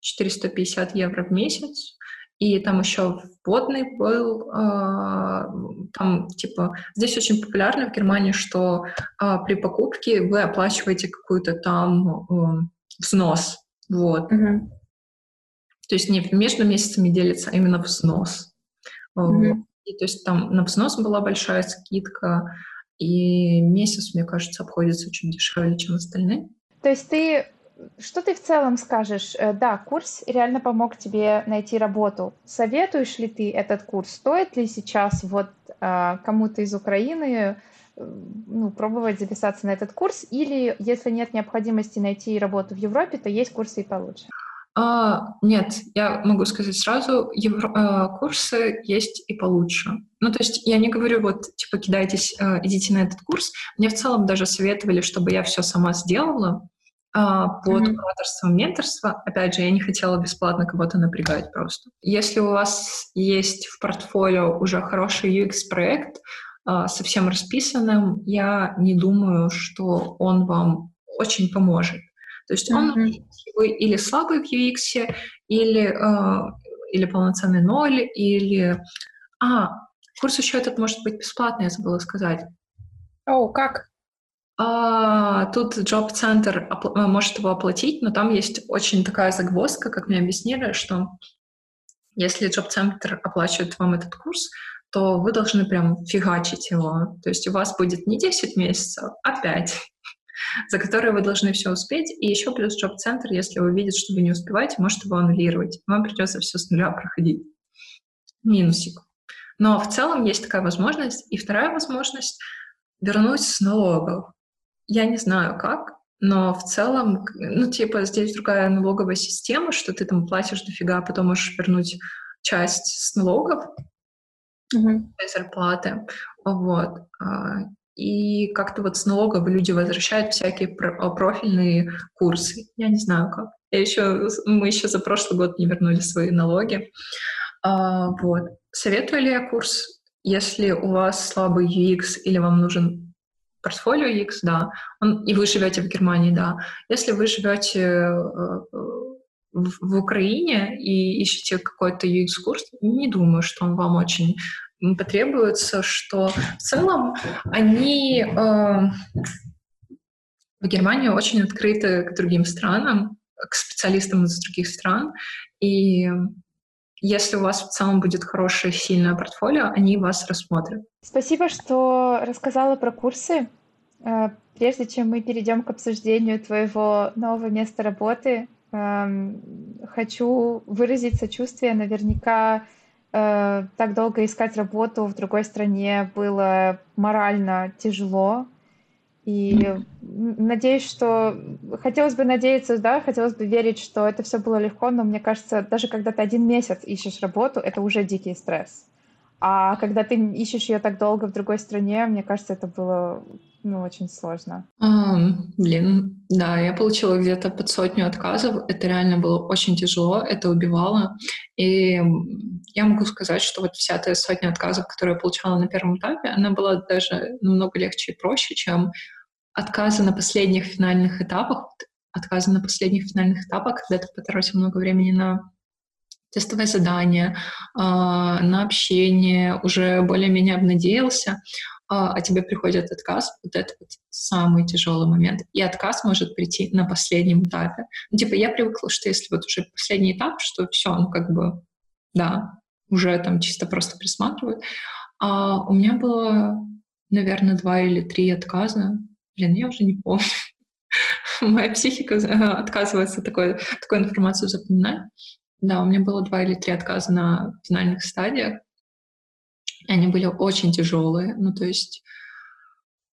450 евро в месяц, и там еще вводный был, э, там типа, здесь очень популярно в Германии, что э, при покупке вы оплачиваете какую-то там э, взнос, вот. Угу. То есть не между месяцами делится, а именно взнос. Mm-hmm. И, то есть там на взнос была большая скидка, и месяц, мне кажется, обходится очень дешевле, чем остальные. То есть ты что ты в целом скажешь? Э, да, курс реально помог тебе найти работу. Советуешь ли ты этот курс? Стоит ли сейчас вот а, кому-то из Украины э, ну, пробовать записаться на этот курс? Или если нет необходимости найти работу в Европе, то есть курсы и получше? А, нет, я могу сказать сразу, евро, а, курсы есть и получше. Ну, то есть я не говорю, вот, типа, кидайтесь, а, идите на этот курс. Мне в целом даже советовали, чтобы я все сама сделала а, под mm-hmm. кураторством менторства. Опять же, я не хотела бесплатно кого-то напрягать просто. Если у вас есть в портфолио уже хороший UX-проект, а, совсем расписанным, я не думаю, что он вам очень поможет. То есть он, mm-hmm. или слабый в UX, или, э, или полноценный ноль, или... А, курс еще этот может быть бесплатный, я забыла сказать. О, как? А, тут Job Center э, может его оплатить, но там есть очень такая загвоздка, как мне объяснили, что если Center оплачивает вам этот курс, то вы должны прям фигачить его. То есть у вас будет не 10 месяцев, а 5 за которые вы должны все успеть. И еще плюс Job-центр, если вы видите, что вы не успеваете, может его аннулировать. Вам придется все с нуля проходить. Минусик. Но в целом есть такая возможность. И вторая возможность — вернуть с налогов. Я не знаю как, но в целом, ну, типа, здесь другая налоговая система, что ты там платишь дофига, а потом можешь вернуть часть с налогов, mm-hmm. зарплаты. Вот. А, и как-то вот с налогов люди возвращают всякие профильные курсы. Я не знаю как. Я еще, мы еще за прошлый год не вернули свои налоги. А, вот. Советую ли я курс, если у вас слабый UX или вам нужен портфолио UX, да, он, и вы живете в Германии, да. Если вы живете э, в, в Украине и ищете какой-то UX-курс, не думаю, что он вам очень потребуется, что в целом они э, в Германии очень открыты к другим странам, к специалистам из других стран, и если у вас в целом будет хорошее, сильное портфолио, они вас рассмотрят. Спасибо, что рассказала про курсы. Э, прежде чем мы перейдем к обсуждению твоего нового места работы, эм, хочу выразить сочувствие. Наверняка э, так долго искать работу в другой стране было морально тяжело. И надеюсь, что... Хотелось бы надеяться, да, хотелось бы верить, что это все было легко, но мне кажется, даже когда ты один месяц ищешь работу, это уже дикий стресс. А когда ты ищешь ее так долго в другой стране, мне кажется, это было ну, очень сложно. А, блин, да, я получила где-то под сотню отказов. Это реально было очень тяжело, это убивало. И я могу сказать, что вот вся эта сотня отказов, которую я получала на первом этапе, она была даже намного легче и проще, чем отказы на последних финальных этапах. Отказы на последних финальных этапах, когда ты потратил много времени на тестовое задание, а, на общение, уже более-менее обнадеялся, а, а тебе приходит отказ, вот это вот самый тяжелый момент. И отказ может прийти на последнем этапе. Ну, типа, я привыкла, что если вот уже последний этап, что все, ну, как бы, да, уже там чисто просто присматривают. А у меня было, наверное, два или три отказа. Блин, я уже не помню. Моя психика э, отказывается такой, такой информацию запоминать. Да, у меня было два или три отказа на финальных стадиях. Они были очень тяжелые. Ну, то есть...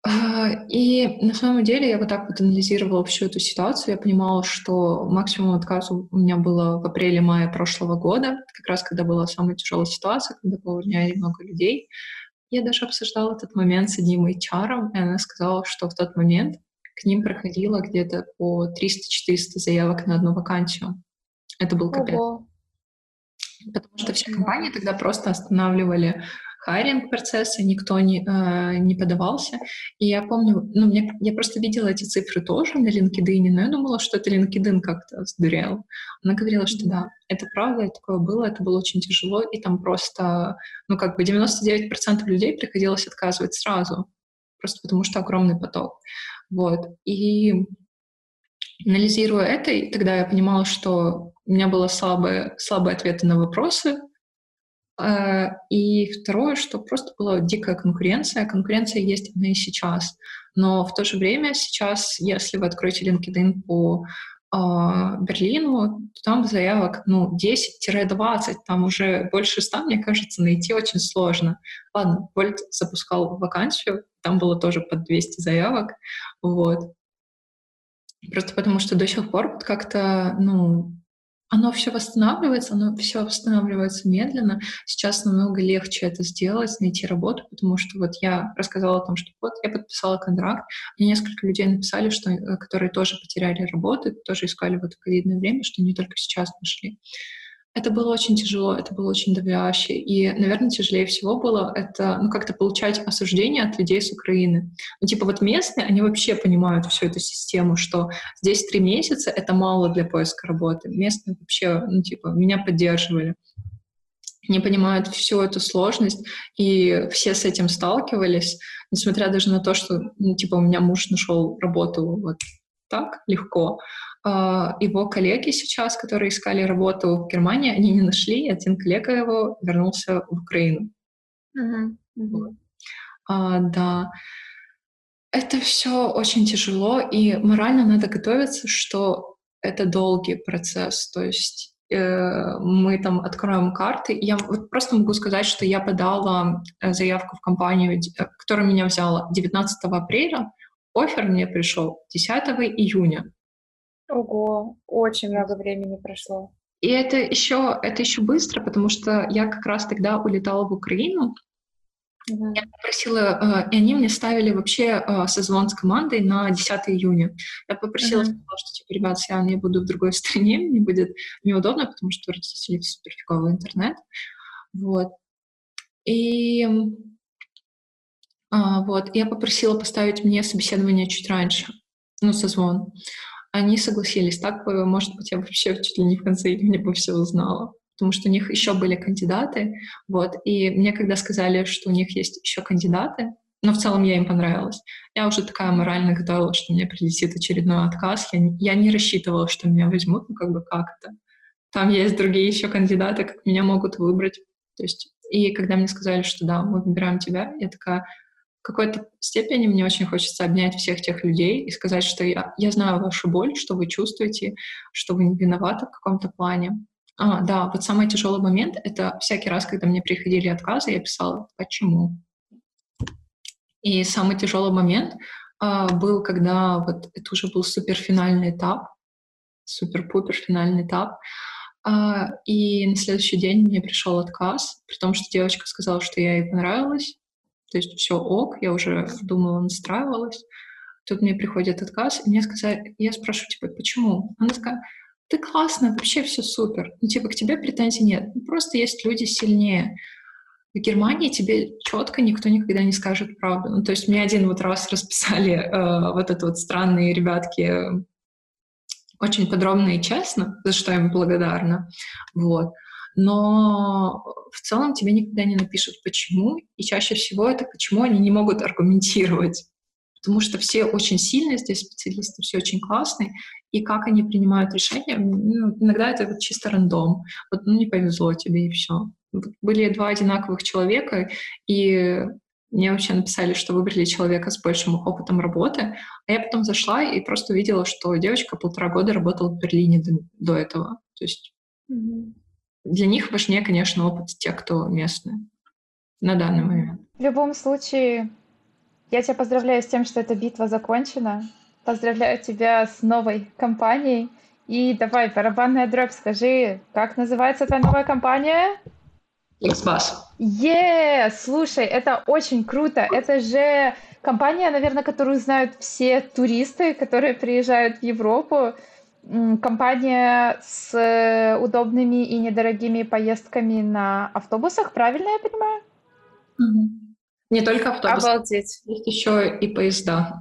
А, и на самом деле я вот так вот анализировала всю эту ситуацию. Я понимала, что максимум отказов у меня было в апреле-мае прошлого года, как раз когда была самая тяжелая ситуация, когда увольняли много людей. Я даже обсуждала этот момент с одним HR, и она сказала, что в тот момент к ним проходило где-то по 300-400 заявок на одну вакансию. Это был капец. Ого. Потому что все компании тогда просто останавливали хайринг процесса, никто не, э, не подавался. И я помню, ну, мне, я просто видела эти цифры тоже на LinkedIn, но я думала, что это LinkedIn как-то сдурел. Она говорила, что да, это правда, такое было, это было очень тяжело, и там просто, ну, как бы 99% людей приходилось отказывать сразу, просто потому что огромный поток. Вот. И анализируя это, и тогда я понимала, что у меня было слабые, слабые ответы на вопросы, и второе, что просто была дикая конкуренция. Конкуренция есть она и сейчас. Но в то же время сейчас, если вы откроете LinkedIn по э, Берлину, там заявок ну, 10-20, там уже больше 100, мне кажется, найти очень сложно. Ладно, Вольт запускал вакансию, там было тоже под 200 заявок, вот. Просто потому что до сих пор как-то, ну, оно все восстанавливается, оно все восстанавливается медленно. Сейчас намного легче это сделать, найти работу, потому что вот я рассказала о том, что вот я подписала контракт, мне несколько людей написали, что, э, которые тоже потеряли работу, тоже искали вот в ковидное время, что не только сейчас нашли. Это было очень тяжело, это было очень давяще. И, наверное, тяжелее всего было это, ну, как-то получать осуждение от людей с Украины. Ну, типа вот местные, они вообще понимают всю эту систему, что здесь три месяца — это мало для поиска работы. Местные вообще, ну, типа, меня поддерживали. не понимают всю эту сложность, и все с этим сталкивались, несмотря даже на то, что, ну, типа, у меня муж нашел работу вот так легко. А, его коллеги сейчас, которые искали работу в Германии, они не нашли, один коллега его вернулся в Украину. Uh-huh. Uh-huh. А, да. Это все очень тяжело, и морально надо готовиться, что это долгий процесс. То есть э, мы там откроем карты. Я вот просто могу сказать, что я подала э, заявку в компанию, э, которая меня взяла 19 апреля. Офер мне пришел 10 июня. Ого, очень много времени прошло. И это еще, это еще быстро, потому что я как раз тогда улетала в Украину, Mm-hmm. Я попросила, э, и они мне ставили вообще э, созвон с командой на 10 июня. Я попросила, mm-hmm. сказала, что, типа, ребят, я не буду в другой стране, мне будет неудобно, потому что у родителей супер фиговый интернет. Вот. И а, вот, я попросила поставить мне собеседование чуть раньше, ну, созвон. Они согласились. Так, может быть, я вообще чуть ли не в конце июня бы все узнала потому что у них еще были кандидаты, вот, и мне когда сказали, что у них есть еще кандидаты, но в целом я им понравилась. Я уже такая морально готовила, что мне прилетит очередной отказ. Я, я не рассчитывала, что меня возьмут, ну как бы как это. Там есть другие еще кандидаты, как меня могут выбрать. То есть, и когда мне сказали, что да, мы выбираем тебя, я такая, какой-то степени мне очень хочется обнять всех тех людей и сказать, что я, я знаю вашу боль, что вы чувствуете, что вы не виноваты в каком-то плане. А, да, вот самый тяжелый момент — это всякий раз, когда мне приходили отказы, я писала «почему?». И самый тяжелый момент а, был, когда вот это уже был суперфинальный этап, супер-пупер финальный этап, а, и на следующий день мне пришел отказ, при том, что девочка сказала, что я ей понравилась, то есть все ок, я уже думала, настраивалась. Тут мне приходит отказ, и мне сказали, я спрашиваю, типа, почему? Она такая, ты классно, вообще все супер. Ну, типа, к тебе претензий нет. Ну, просто есть люди сильнее. В Германии тебе четко никто никогда не скажет правду. Ну, то есть мне один вот раз расписали э, вот это вот странные ребятки очень подробно и честно, за что я им благодарна. Вот. Но в целом тебе никогда не напишут почему, и чаще всего это почему они не могут аргументировать потому что все очень сильные здесь специалисты, все очень классные, и как они принимают решения, ну, иногда это вот чисто рандом. Вот, ну, не повезло тебе, и все. Были два одинаковых человека, и мне вообще написали, что выбрали человека с большим опытом работы, а я потом зашла и просто увидела, что девочка полтора года работала в Берлине до, до этого. То есть mm-hmm. Для них важнее, конечно, опыт тех, кто местные на данный момент. В любом случае, я тебя поздравляю с тем, что эта битва закончена. Поздравляю тебя с новой компанией. И давай, барабанная дробь, скажи, как называется твоя новая компания? XBus. Е, слушай, это очень круто. Это же компания, наверное, которую знают все туристы, которые приезжают в Европу. Компания с удобными и недорогими поездками на автобусах, правильно я понимаю? Угу. Не только автобусы. Обалдеть. Есть еще и поезда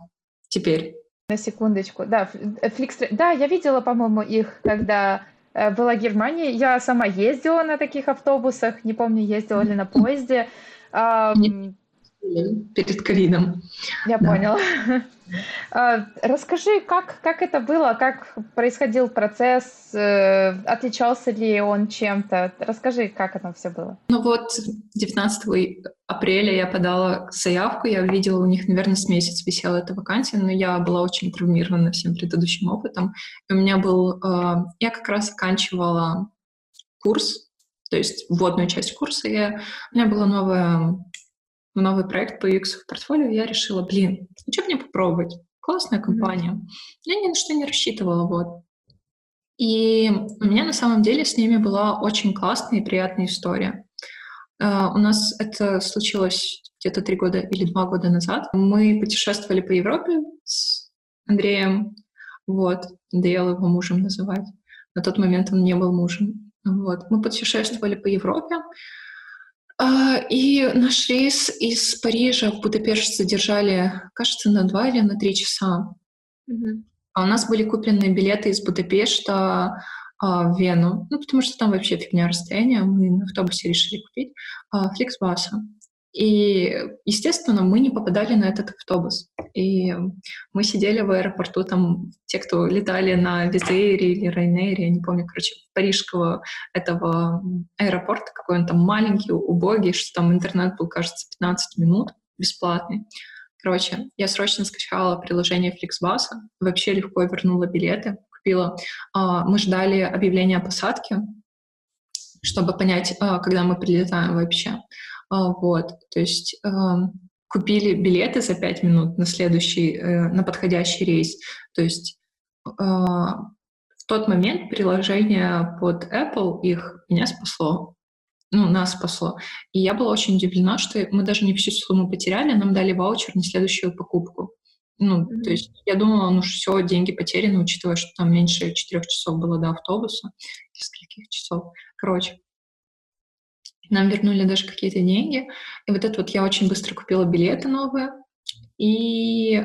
теперь. На секундочку. Да, Flixtrain. Да, я видела, по-моему, их, когда э, была Германия. Я сама ездила на таких автобусах. Не помню, ездила ли на поезде. Перед ковидом. Я да. поняла. А, расскажи, как, как это было, как происходил процесс, э, отличался ли он чем-то? Расскажи, как это все было. Ну вот, 19 апреля я подала заявку, я видела у них, наверное, с месяц висела эта вакансия, но я была очень травмирована всем предыдущим опытом. И у меня был... Э, я как раз оканчивала курс, то есть вводную часть курса. Я, у меня была новая новый проект по UX в портфолио, я решила, блин, что мне попробовать? Классная компания. Mm-hmm. Я ни на что не рассчитывала, вот. И у меня на самом деле с ними была очень классная и приятная история. Uh, у нас это случилось где-то три года или два года назад. Мы путешествовали по Европе с Андреем, вот, надоело его мужем называть. На тот момент он не был мужем. Вот. Мы путешествовали по Европе, и наш рейс из Парижа в Будапешт задержали, кажется, на два или на три часа. Mm-hmm. А у нас были куплены билеты из Будапешта а, в Вену, ну, потому что там вообще фигня расстояния, мы на автобусе решили купить а, Фликсбаса. И, естественно, мы не попадали на этот автобус. И мы сидели в аэропорту, там те, кто летали на Визейре или Райнере, я не помню, короче, парижского этого аэропорта, какой он там маленький, убогий, что там интернет был, кажется, 15 минут бесплатный. Короче, я срочно скачала приложение Flixbus, вообще легко вернула билеты, купила. А, мы ждали объявления о посадке, чтобы понять, а, когда мы прилетаем вообще. А, вот, то есть купили билеты за пять минут на следующий, э, на подходящий рейс. То есть в тот момент приложение под Apple их меня спасло ну, нас спасло. И я была очень удивлена, что мы даже не всю сумму потеряли, нам дали ваучер на следующую покупку. Ну, mm-hmm. то есть я думала, ну все, деньги потеряны, учитывая, что там меньше четырех часов было до автобуса, нескольких часов. Короче, нам вернули даже какие-то деньги. И вот это вот я очень быстро купила билеты новые. И э,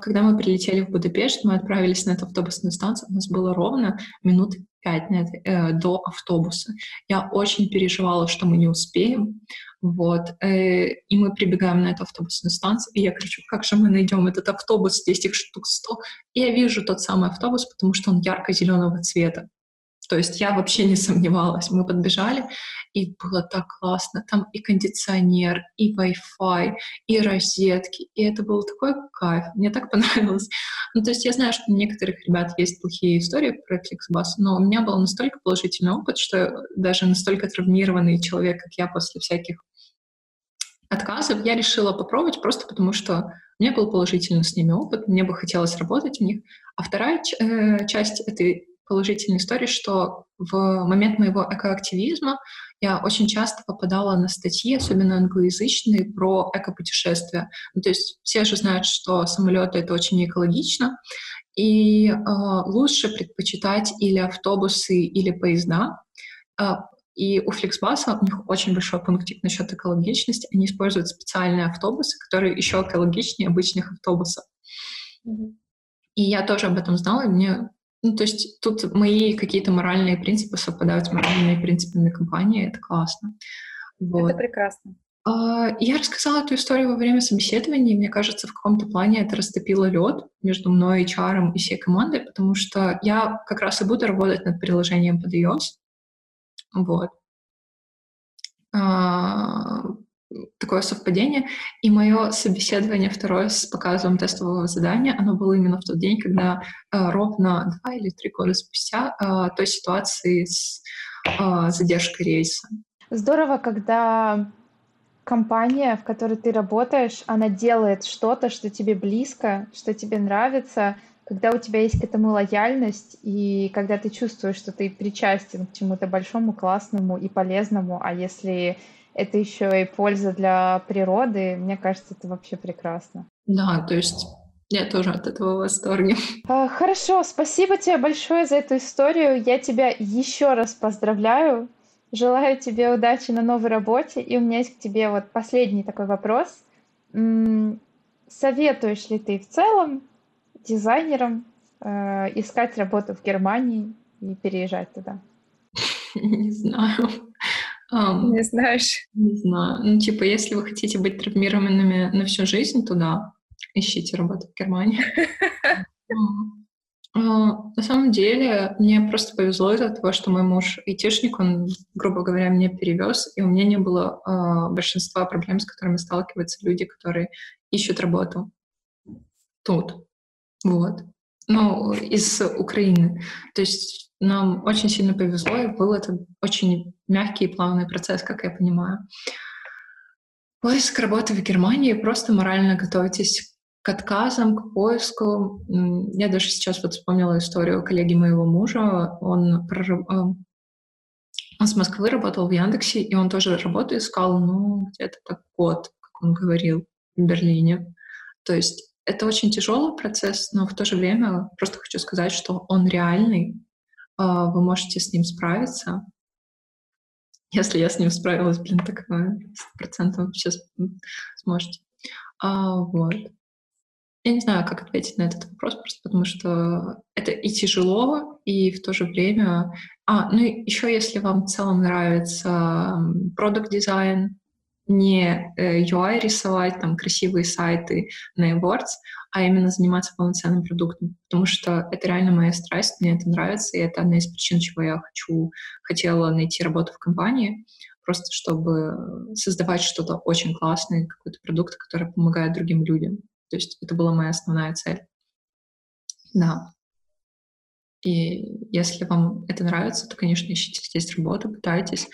когда мы прилетели в Будапешт, мы отправились на эту автобусную станцию, у нас было ровно минут пять э, до автобуса. Я очень переживала, что мы не успеем. Вот. Э, и мы прибегаем на эту автобусную станцию, и я кричу, как же мы найдем этот автобус, здесь их штук сто. И я вижу тот самый автобус, потому что он ярко-зеленого цвета. То есть я вообще не сомневалась. Мы подбежали, и было так классно. Там и кондиционер, и Wi-Fi, и розетки. И это был такой кайф. Мне так понравилось. Ну, то есть я знаю, что у некоторых ребят есть плохие истории про Flixbus, но у меня был настолько положительный опыт, что даже настолько травмированный человек, как я, после всяких отказов, я решила попробовать просто потому, что у меня был положительный с ними опыт, мне бы хотелось работать в них. А вторая э, часть этой положительной истории, что в момент моего экоактивизма я очень часто попадала на статьи, особенно англоязычные, про экопутешествия. Ну, то есть все же знают, что самолеты — это очень экологично, и э, лучше предпочитать или автобусы, или поезда. Э, и у Flixbus у них очень большой пунктик насчет экологичности. Они используют специальные автобусы, которые еще экологичнее обычных автобусов. Mm-hmm. И я тоже об этом знала, и мне ну, то есть тут мои какие-то моральные принципы совпадают с моральными принципами компании, это классно. Вот. Это прекрасно. А, я рассказала эту историю во время собеседования, и мне кажется, в каком-то плане это растопило лед между мной, HR и всей командой, потому что я как раз и буду работать над приложением под iOS. Вот. Такое совпадение. И мое собеседование второе с показом тестового задания, оно было именно в тот день, когда э, ровно два или три года спустя э, той ситуации с э, задержкой рейса. Здорово, когда компания, в которой ты работаешь, она делает что-то, что тебе близко, что тебе нравится, когда у тебя есть к этому лояльность, и когда ты чувствуешь, что ты причастен к чему-то большому, классному и полезному, а если это еще и польза для природы. Мне кажется, это вообще прекрасно. Да, то есть я тоже от этого в восторге. А, хорошо, спасибо тебе большое за эту историю. Я тебя еще раз поздравляю. Желаю тебе удачи на новой работе. И у меня есть к тебе вот последний такой вопрос. Советуешь ли ты в целом дизайнерам э, искать работу в Германии и переезжать туда? Не знаю. Um, не знаешь? Не знаю. Ну, типа, если вы хотите быть травмированными на всю жизнь, то да, ищите работу в Германии. А, на самом деле, мне просто повезло из-за того, что мой муж айтишник, он, грубо говоря, меня перевез, и у меня не было э, большинства проблем, с которыми сталкиваются люди, которые ищут работу тут. Вот. Ну, из Украины. То есть нам очень сильно повезло, и был это очень мягкий и плавный процесс, как я понимаю. Поиск работы в Германии, просто морально готовитесь к отказам, к поиску. Я даже сейчас вот вспомнила историю коллеги моего мужа. Он, прораб... Э, он с Москвы работал в Яндексе, и он тоже работу искал, ну, где-то так год, как он говорил, в Берлине. То есть это очень тяжелый процесс, но в то же время просто хочу сказать, что он реальный, вы можете с ним справиться. Если я с ним справилась, блин, так сто процентов сейчас сможете. А, вот. Я не знаю, как ответить на этот вопрос, просто потому что это и тяжело, и в то же время... А, ну и еще если вам в целом нравится продукт дизайн, не э, UI рисовать, там, красивые сайты на AdWords, а именно заниматься полноценным продуктом, потому что это реально моя страсть, мне это нравится, и это одна из причин, чего я хочу, хотела найти работу в компании, просто чтобы создавать что-то очень классное, какой-то продукт, который помогает другим людям. То есть это была моя основная цель. Да. И если вам это нравится, то, конечно, ищите здесь работу, пытайтесь.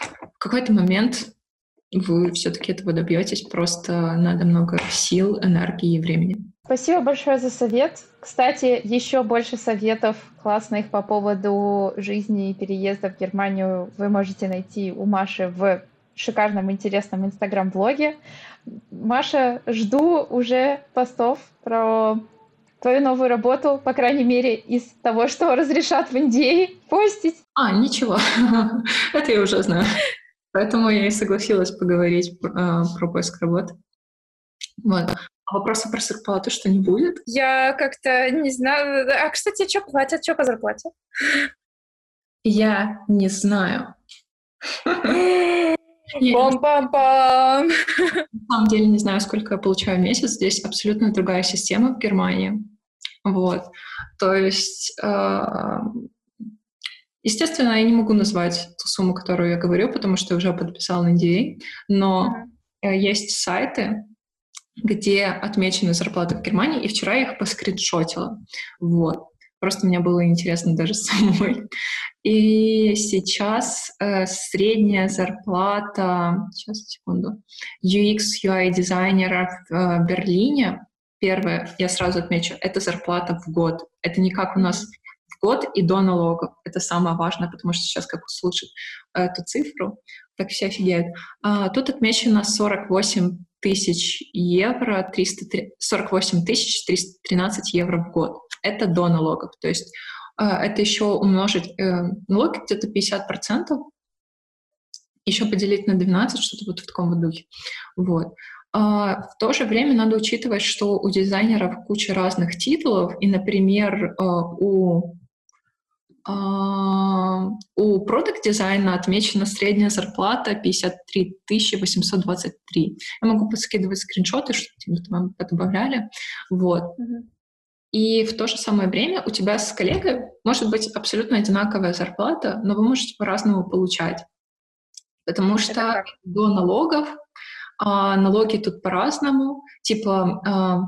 В какой-то момент вы все-таки этого добьетесь, просто надо много сил, энергии и времени. Спасибо большое за совет. Кстати, еще больше советов классных по поводу жизни и переезда в Германию вы можете найти у Маши в шикарном, интересном инстаграм-блоге. Маша, жду уже постов про твою новую работу, по крайней мере, из того, что разрешат в Индии постить. А, ничего, это я уже знаю. Поэтому я и согласилась поговорить э, про поиск работы. Вот. А вопроса про зарплату что не будет? Я как-то не знаю. А, кстати, что платят? Что по зарплате? Я не знаю. Пам-пам-пам! На самом деле не знаю, сколько я получаю в месяц. Здесь абсолютно другая система в Германии. Вот. То есть, э, естественно, я не могу назвать ту сумму, которую я говорю, потому что уже подписала NDA, но uh-huh. есть сайты, где отмечены зарплаты в Германии, и вчера я их поскриншотила. Вот. Просто мне было интересно даже самой. И сейчас э, средняя зарплата, сейчас, секунду, UX, UI дизайнера в э, Берлине, первое, я сразу отмечу, это зарплата в год. Это не как у нас год и до налогов. Это самое важное, потому что сейчас как услышат эту цифру, так все офигеют. А, тут отмечено 48 тысяч евро, 300, 48 тысяч 313 евро в год. Это до налогов. То есть э, это еще умножить э, налоги где-то 50%, еще поделить на 12, что-то вот в таком вот духе. Вот. А в то же время надо учитывать, что у дизайнеров куча разных титулов, и, например, э, у а, у продукт дизайна отмечена средняя зарплата 53 823. Я могу подскидывать скриншоты, чтобы вам добавляли. Вот. И в то же самое время у тебя с коллегой может быть абсолютно одинаковая зарплата, но вы можете по-разному получать. Потому что до налогов а, налоги тут по-разному. Типа а,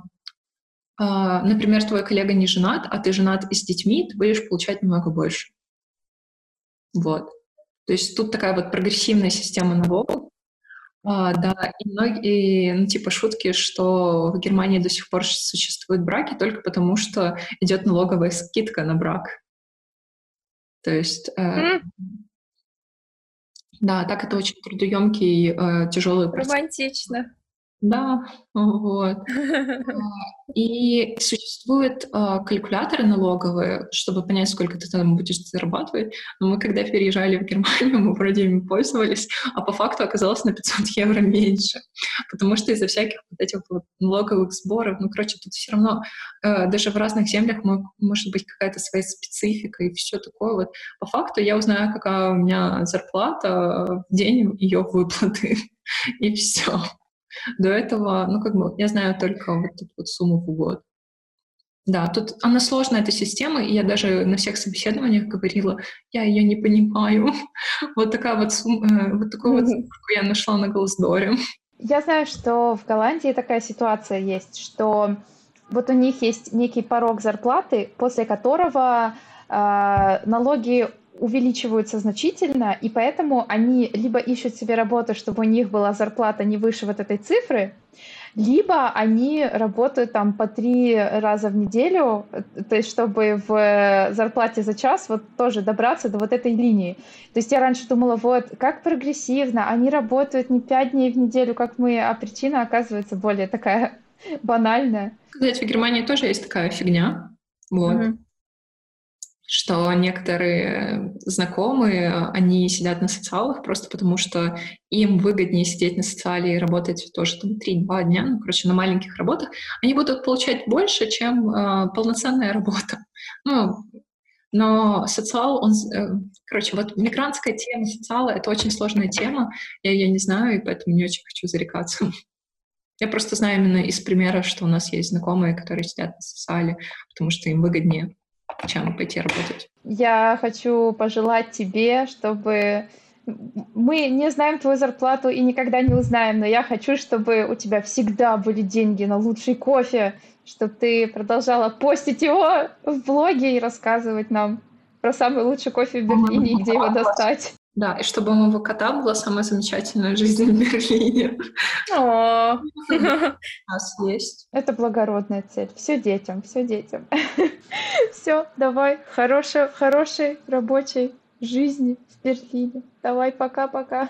например, твой коллега не женат, а ты женат и с детьми, ты будешь получать немного больше. Вот. То есть тут такая вот прогрессивная система налогов. А, да, и многие, ну, типа шутки, что в Германии до сих пор существуют браки только потому, что идет налоговая скидка на брак. То есть, э, mm. да, так это очень трудоемкий, э, тяжелый процесс. Романтично. Да, вот. А, и существуют а, калькуляторы налоговые, чтобы понять, сколько ты там будешь зарабатывать. Но мы, когда переезжали в Германию, мы вроде ими пользовались, а по факту оказалось на 500 евро меньше. Потому что из-за всяких вот этих вот налоговых сборов, ну, короче, тут все равно э, даже в разных землях может быть какая-то своя специфика и все такое. Вот по факту я узнаю, какая у меня зарплата в день ее выплаты. И все. До этого, ну, как бы, я знаю только вот эту вот сумму в год. Да, тут она сложная, эта система, и я даже на всех собеседованиях говорила, я ее не понимаю. вот такая вот сумма, э, вот такую вот цифру я нашла на Глаздоре. Я знаю, что в Голландии такая ситуация есть, что вот у них есть некий порог зарплаты, после которого э, налоги увеличиваются значительно, и поэтому они либо ищут себе работу, чтобы у них была зарплата не выше вот этой цифры, либо они работают там по три раза в неделю, то есть чтобы в зарплате за час вот тоже добраться до вот этой линии. То есть я раньше думала, вот, как прогрессивно, они работают не пять дней в неделю, как мы, а причина оказывается более такая банальная. Кстати, в Германии тоже есть такая фигня. Вот. Mm-hmm. Что некоторые знакомые, они сидят на социалах просто потому, что им выгоднее сидеть на социале и работать тоже там 3-2 дня, ну, короче, на маленьких работах, они будут получать больше, чем э, полноценная работа. Ну, но социал, он, э, короче, вот мигрантская тема социала — это очень сложная тема, я ее не знаю, и поэтому не очень хочу зарекаться. Я просто знаю именно из примера, что у нас есть знакомые, которые сидят на социале, потому что им выгоднее чем пойти работать. Я хочу пожелать тебе, чтобы мы не знаем твою зарплату и никогда не узнаем, но я хочу, чтобы у тебя всегда были деньги на лучший кофе, чтобы ты продолжала постить его в блоге и рассказывать нам про самый лучший кофе в Берлине и где его достать. Да, и чтобы у моего кота была самая замечательная жизнь в Берлине. О, У нас есть. Это благородная цель. Все детям, все детям. Все, давай. Хорошей, хорошей рабочей жизни в Берлине. Давай, пока-пока.